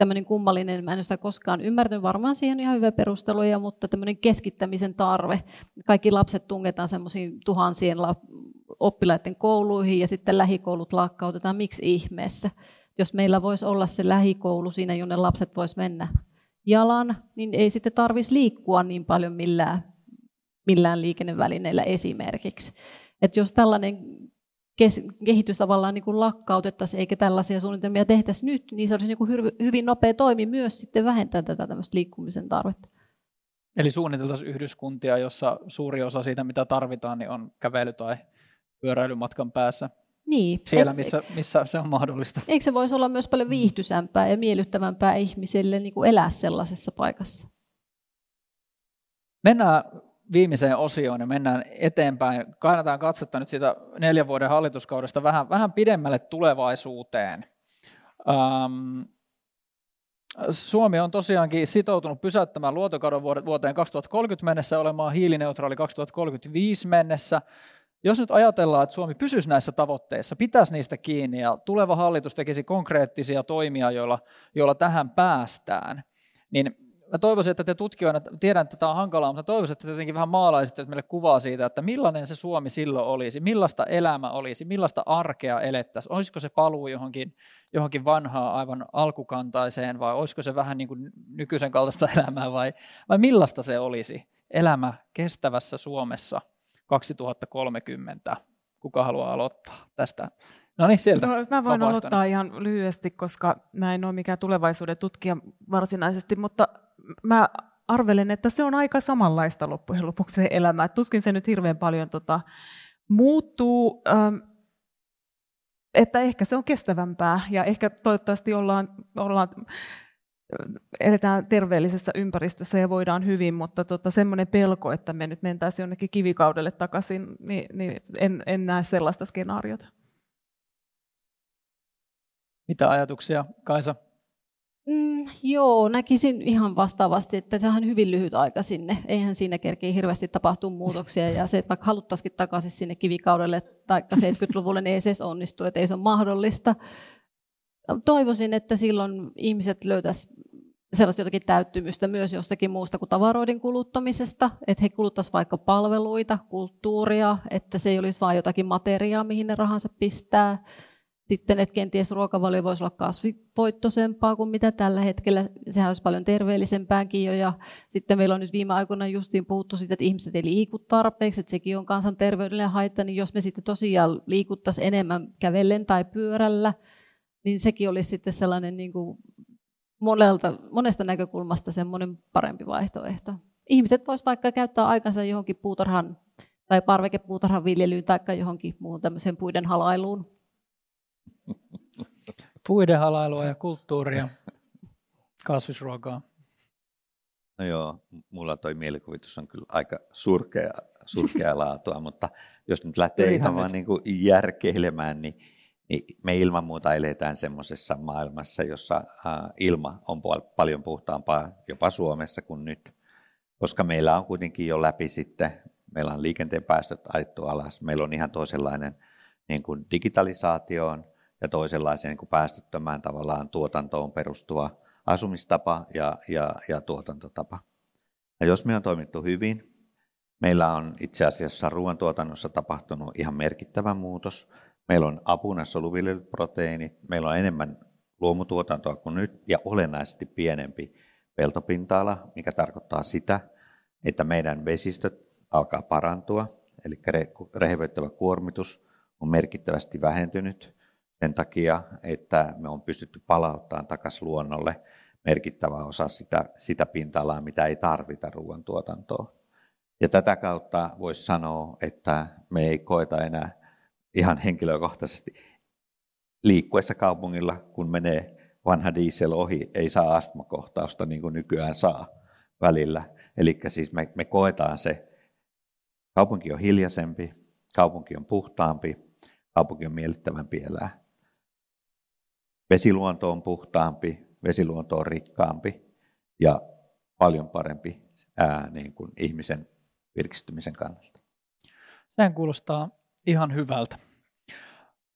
tämmöinen kummallinen, mä en sitä koskaan ymmärtänyt, varmaan siihen ihan hyvä perusteluja, mutta tämmöinen keskittämisen tarve. Kaikki lapset tungetaan semmoisiin tuhansien oppilaiden kouluihin ja sitten lähikoulut lakkautetaan. Miksi ihmeessä? Jos meillä voisi olla se lähikoulu siinä, jonne lapset vois mennä jalan, niin ei sitten tarvitsisi liikkua niin paljon millään, millään liikennevälineillä esimerkiksi. että jos tällainen kehitys tavallaan niin kuin lakkautettaisiin, eikä tällaisia suunnitelmia tehtäisi nyt, niin se olisi niin kuin hyvin nopea toimi myös sitten vähentää tätä tämmöistä liikkumisen tarvetta. Eli suunniteltaisiin yhdyskuntia, jossa suuri osa siitä, mitä tarvitaan, niin on kävely- tai pyöräilymatkan päässä. Niin. Siellä, missä, missä se on mahdollista. Eikö se voisi olla myös paljon mm. viihtysämpää ja miellyttävämpää ihmisille niin kuin elää sellaisessa paikassa? Mennään viimeiseen osioon ja mennään eteenpäin. Kainetaan katsetta nyt siitä neljän vuoden hallituskaudesta vähän, vähän pidemmälle tulevaisuuteen. Ähm, Suomi on tosiaankin sitoutunut pysäyttämään luontokadon vuoteen 2030 mennessä olemaan hiilineutraali 2035 mennessä. Jos nyt ajatellaan, että Suomi pysyisi näissä tavoitteissa, pitäisi niistä kiinni ja tuleva hallitus tekisi konkreettisia toimia, joilla, joilla tähän päästään, niin mä toivoisin, että te tutkijoina, tiedän, että tämä on hankalaa, mutta toivoisin, että te jotenkin vähän maalaisitte meille kuvaa siitä, että millainen se Suomi silloin olisi, millaista elämä olisi, millaista arkea elettäisiin, olisiko se paluu johonkin, johonkin vanhaan aivan alkukantaiseen vai olisiko se vähän niin kuin nykyisen kaltaista elämää vai, vai millaista se olisi elämä kestävässä Suomessa 2030. Kuka haluaa aloittaa tästä No niin, sieltä. No, mä voin aloittaa ihan lyhyesti, koska mä en ole mikään tulevaisuuden tutkija varsinaisesti, mutta mä arvelen, että se on aika samanlaista loppujen lopuksi se elämä. Tuskin se nyt hirveän paljon tota, muuttuu, ähm, että ehkä se on kestävämpää ja ehkä toivottavasti ollaan, ollaan eletään terveellisessä ympäristössä ja voidaan hyvin, mutta tota, semmoinen pelko, että me nyt mentäisiin jonnekin kivikaudelle takaisin, niin, niin en, en näe sellaista skenaariota. Mitä ajatuksia, Kaisa? Mm, joo, näkisin ihan vastaavasti, että se on hyvin lyhyt aika sinne. Eihän siinä kerkeä hirveästi tapahtua muutoksia ja se, että vaikka haluttaisikin takaisin sinne kivikaudelle tai 70-luvulle, niin ei se onnistu, että ei se ole mahdollista. Toivoisin, että silloin ihmiset löytäisivät sellaista jotakin täyttymystä myös jostakin muusta kuin tavaroiden kuluttamisesta, että he kuluttaisivat vaikka palveluita, kulttuuria, että se ei olisi vain jotakin materiaa, mihin ne rahansa pistää, sitten, että kenties ruokavalio voisi olla kasvivoittoisempaa kuin mitä tällä hetkellä. Sehän olisi paljon terveellisempääkin jo. Ja sitten meillä on nyt viime aikoina justiin puhuttu siitä, että ihmiset ei liiku tarpeeksi, että sekin on kansanterveydellinen haitta, niin jos me sitten tosiaan liikuttaisiin enemmän kävellen tai pyörällä, niin sekin olisi sitten sellainen niin kuin monelta, monesta näkökulmasta semmoinen parempi vaihtoehto. Ihmiset voisivat vaikka käyttää aikansa johonkin puutarhan tai parvekepuutarhan viljelyyn tai johonkin muuhun tämmöiseen puiden halailuun Puiden halailua ja kulttuuria, kasvisruokaa. No joo, mulla toi mielikuvitus on kyllä aika surkea, surkea laatua, mutta jos nyt lähtee ihan vaan niin kuin järkeilemään, niin, niin me ilman muuta eletään semmoisessa maailmassa, jossa ilma on paljon puhtaampaa jopa Suomessa kuin nyt, koska meillä on kuitenkin jo läpi sitten, meillä on liikenteen päästöt ajettu alas, meillä on ihan toisenlainen niin kuin digitalisaatioon ja toisenlaiseen niin päästöttömään tavallaan tuotantoon perustuva asumistapa ja, ja, ja tuotantotapa. Ja jos me on toimittu hyvin, meillä on itse asiassa ruoantuotannossa tapahtunut ihan merkittävä muutos. Meillä on apuna soluviljelyproteiinit, meillä on enemmän luomutuotantoa kuin nyt ja olennaisesti pienempi peltopinta-ala, mikä tarkoittaa sitä, että meidän vesistöt alkaa parantua, eli rehevöittävä kuormitus on merkittävästi vähentynyt sen takia, että me on pystytty palauttamaan takaisin luonnolle merkittävä osa sitä, sitä pinta-alaa, mitä ei tarvita ruoantuotantoon. Ja tätä kautta voisi sanoa, että me ei koeta enää ihan henkilökohtaisesti liikkuessa kaupungilla, kun menee vanha diesel ohi, ei saa astmakohtausta niin kuin nykyään saa välillä. Eli siis me, me koetaan se, kaupunki on hiljaisempi, kaupunki on puhtaampi, kaupunki on miellyttävämpi elää. Vesiluonto on puhtaampi, vesiluonto on rikkaampi ja paljon parempi ää, niin kuin ihmisen virkistymisen kannalta. Sehän kuulostaa ihan hyvältä.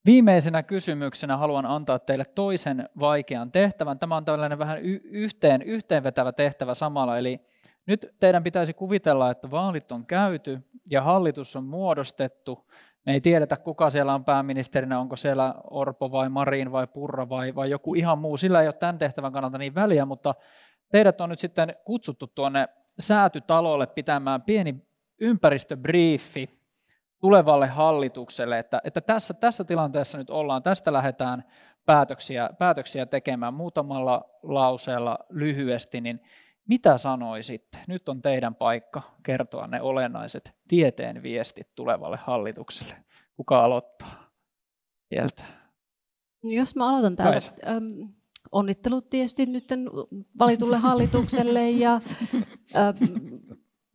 Viimeisenä kysymyksenä haluan antaa teille toisen vaikean tehtävän. Tämä on tällainen vähän yhteen, yhteenvetävä tehtävä samalla, eli nyt teidän pitäisi kuvitella, että vaalit on käyty ja hallitus on muodostettu me ei tiedetä, kuka siellä on pääministerinä, onko siellä Orpo vai Marin vai Purra vai, vai joku ihan muu. Sillä ei ole tämän tehtävän kannalta niin väliä, mutta teidät on nyt sitten kutsuttu tuonne säätytalolle pitämään pieni ympäristöbriefi tulevalle hallitukselle, että, että tässä, tässä tilanteessa nyt ollaan, tästä lähdetään päätöksiä, päätöksiä tekemään muutamalla lauseella lyhyesti, niin mitä sanoisitte? Nyt on teidän paikka kertoa ne olennaiset tieteen viestit tulevalle hallitukselle. Kuka aloittaa sieltä? Jos mä aloitan täältä. Ähm, onnittelut tietysti nyt valitulle hallitukselle ja ähm,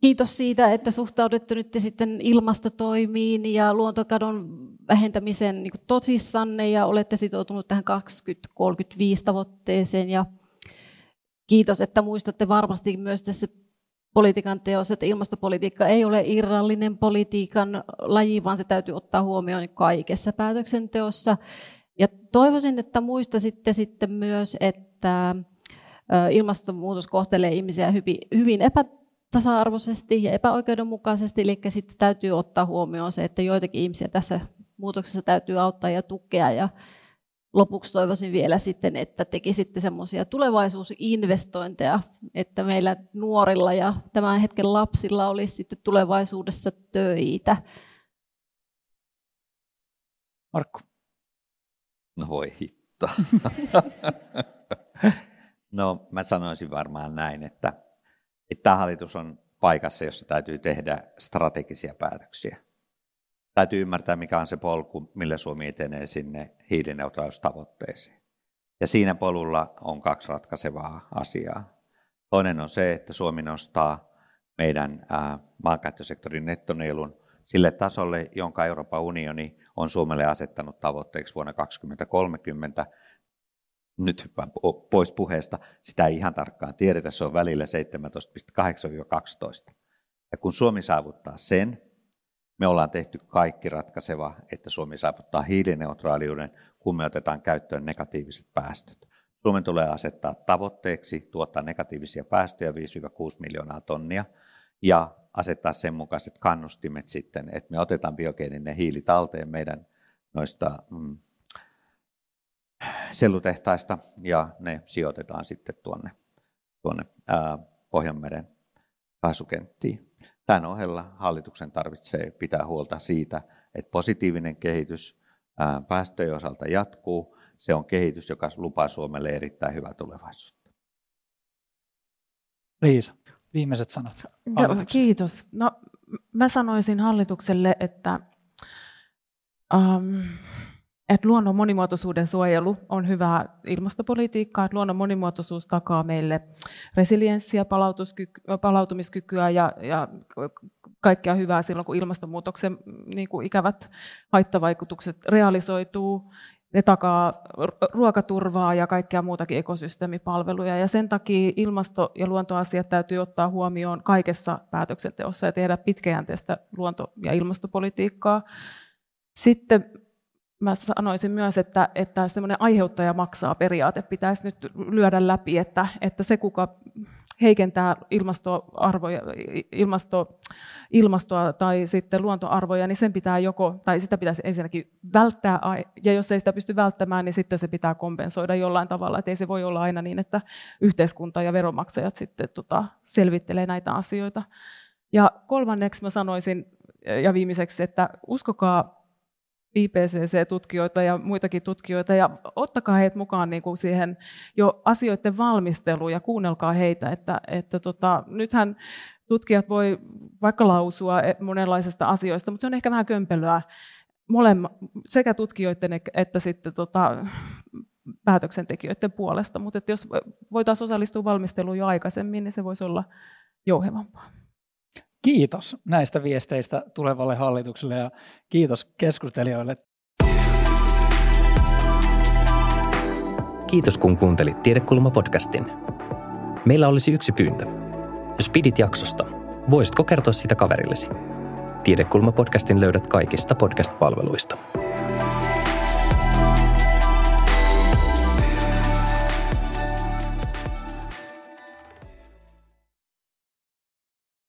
kiitos siitä, että suhtaudutte nyt sitten ilmastotoimiin ja luontokadon vähentämisen niin tosissanne ja olette sitoutunut tähän 2035 tavoitteeseen ja kiitos, että muistatte varmasti myös tässä politiikan teossa, että ilmastopolitiikka ei ole irrallinen politiikan laji, vaan se täytyy ottaa huomioon kaikessa päätöksenteossa. Ja toivoisin, että muistaisitte sitten myös, että ilmastonmuutos kohtelee ihmisiä hyvin, epätasa-arvoisesti ja epäoikeudenmukaisesti, eli sitten täytyy ottaa huomioon se, että joitakin ihmisiä tässä muutoksessa täytyy auttaa ja tukea. Ja lopuksi toivoisin vielä sitten, että tekisitte semmoisia tulevaisuusinvestointeja, että meillä nuorilla ja tämän hetken lapsilla olisi sitten tulevaisuudessa töitä. Markku. No voi hitto. no mä sanoisin varmaan näin, että, että tämä hallitus on paikassa, jossa täytyy tehdä strategisia päätöksiä. Täytyy ymmärtää, mikä on se polku, millä Suomi etenee sinne hiilineutraalistavoitteeseen. Ja siinä polulla on kaksi ratkaisevaa asiaa. Toinen on se, että Suomi nostaa meidän maankäyttösektorin nettoneilun sille tasolle, jonka Euroopan unioni on Suomelle asettanut tavoitteeksi vuonna 2030. Nyt hyppään pois puheesta. Sitä ei ihan tarkkaan tiedetä, se on välillä 17,8-12. Ja kun Suomi saavuttaa sen, me ollaan tehty kaikki ratkaiseva, että Suomi saavuttaa hiilineutraaliuden, kun me otetaan käyttöön negatiiviset päästöt. Suomen tulee asettaa tavoitteeksi tuottaa negatiivisia päästöjä 5-6 miljoonaa tonnia ja asettaa sen mukaiset kannustimet sitten, että me otetaan biogeeninen hiili talteen meidän noista mm, sellutehtaista ja ne sijoitetaan sitten tuonne, tuonne ää, Pohjanmeren kaasukenttiin. Tämän ohella hallituksen tarvitsee pitää huolta siitä, että positiivinen kehitys ää, päästöjen osalta jatkuu. Se on kehitys, joka lupaa Suomelle erittäin hyvää tulevaisuutta. Liisa, viimeiset sanat. No, kiitos. No, mä sanoisin hallitukselle, että, um, että luonnon monimuotoisuuden suojelu on hyvää ilmastopolitiikkaa, että luonnon monimuotoisuus takaa meille resilienssiä, palautumiskykyä ja, ja kaikkea hyvää silloin, kun ilmastonmuutoksen niin kuin ikävät haittavaikutukset realisoituu ne takaa ruokaturvaa ja kaikkea muutakin ekosysteemipalveluja. Ja sen takia ilmasto- ja luontoasiat täytyy ottaa huomioon kaikessa päätöksenteossa ja tehdä pitkäjänteistä luonto- ja ilmastopolitiikkaa. Sitten mä sanoisin myös, että, että semmoinen aiheuttaja maksaa periaate pitäisi nyt lyödä läpi, että, että se kuka heikentää ilmastoarvoja, ilmasto, ilmastoa tai sitten luontoarvoja, niin sen pitää joko, tai sitä pitäisi ensinnäkin välttää, ja jos ei sitä pysty välttämään, niin sitten se pitää kompensoida jollain tavalla, että ei se voi olla aina niin, että yhteiskunta ja veronmaksajat sitten tota, selvittelee näitä asioita. Ja kolmanneksi mä sanoisin, ja viimeiseksi, että uskokaa IPCC-tutkijoita ja muitakin tutkijoita, ja ottakaa heitä mukaan niin kuin siihen jo asioiden valmisteluun ja kuunnelkaa heitä. Että, että tota, nythän tutkijat voi vaikka lausua e, monenlaisista asioista, mutta se on ehkä vähän kömpelyä molemma, sekä tutkijoiden että sitten tota, päätöksentekijöiden puolesta. Mutta että jos voitaisiin osallistua valmisteluun jo aikaisemmin, niin se voisi olla jouhevampaa. Kiitos näistä viesteistä tulevalle hallitukselle ja kiitos keskustelijoille. Kiitos kun kuuntelit Tiedekulma-podcastin. Meillä olisi yksi pyyntö. Jos pidit jaksosta, voisitko kertoa sitä kaverillesi? Tiedekulma-podcastin löydät kaikista podcast-palveluista.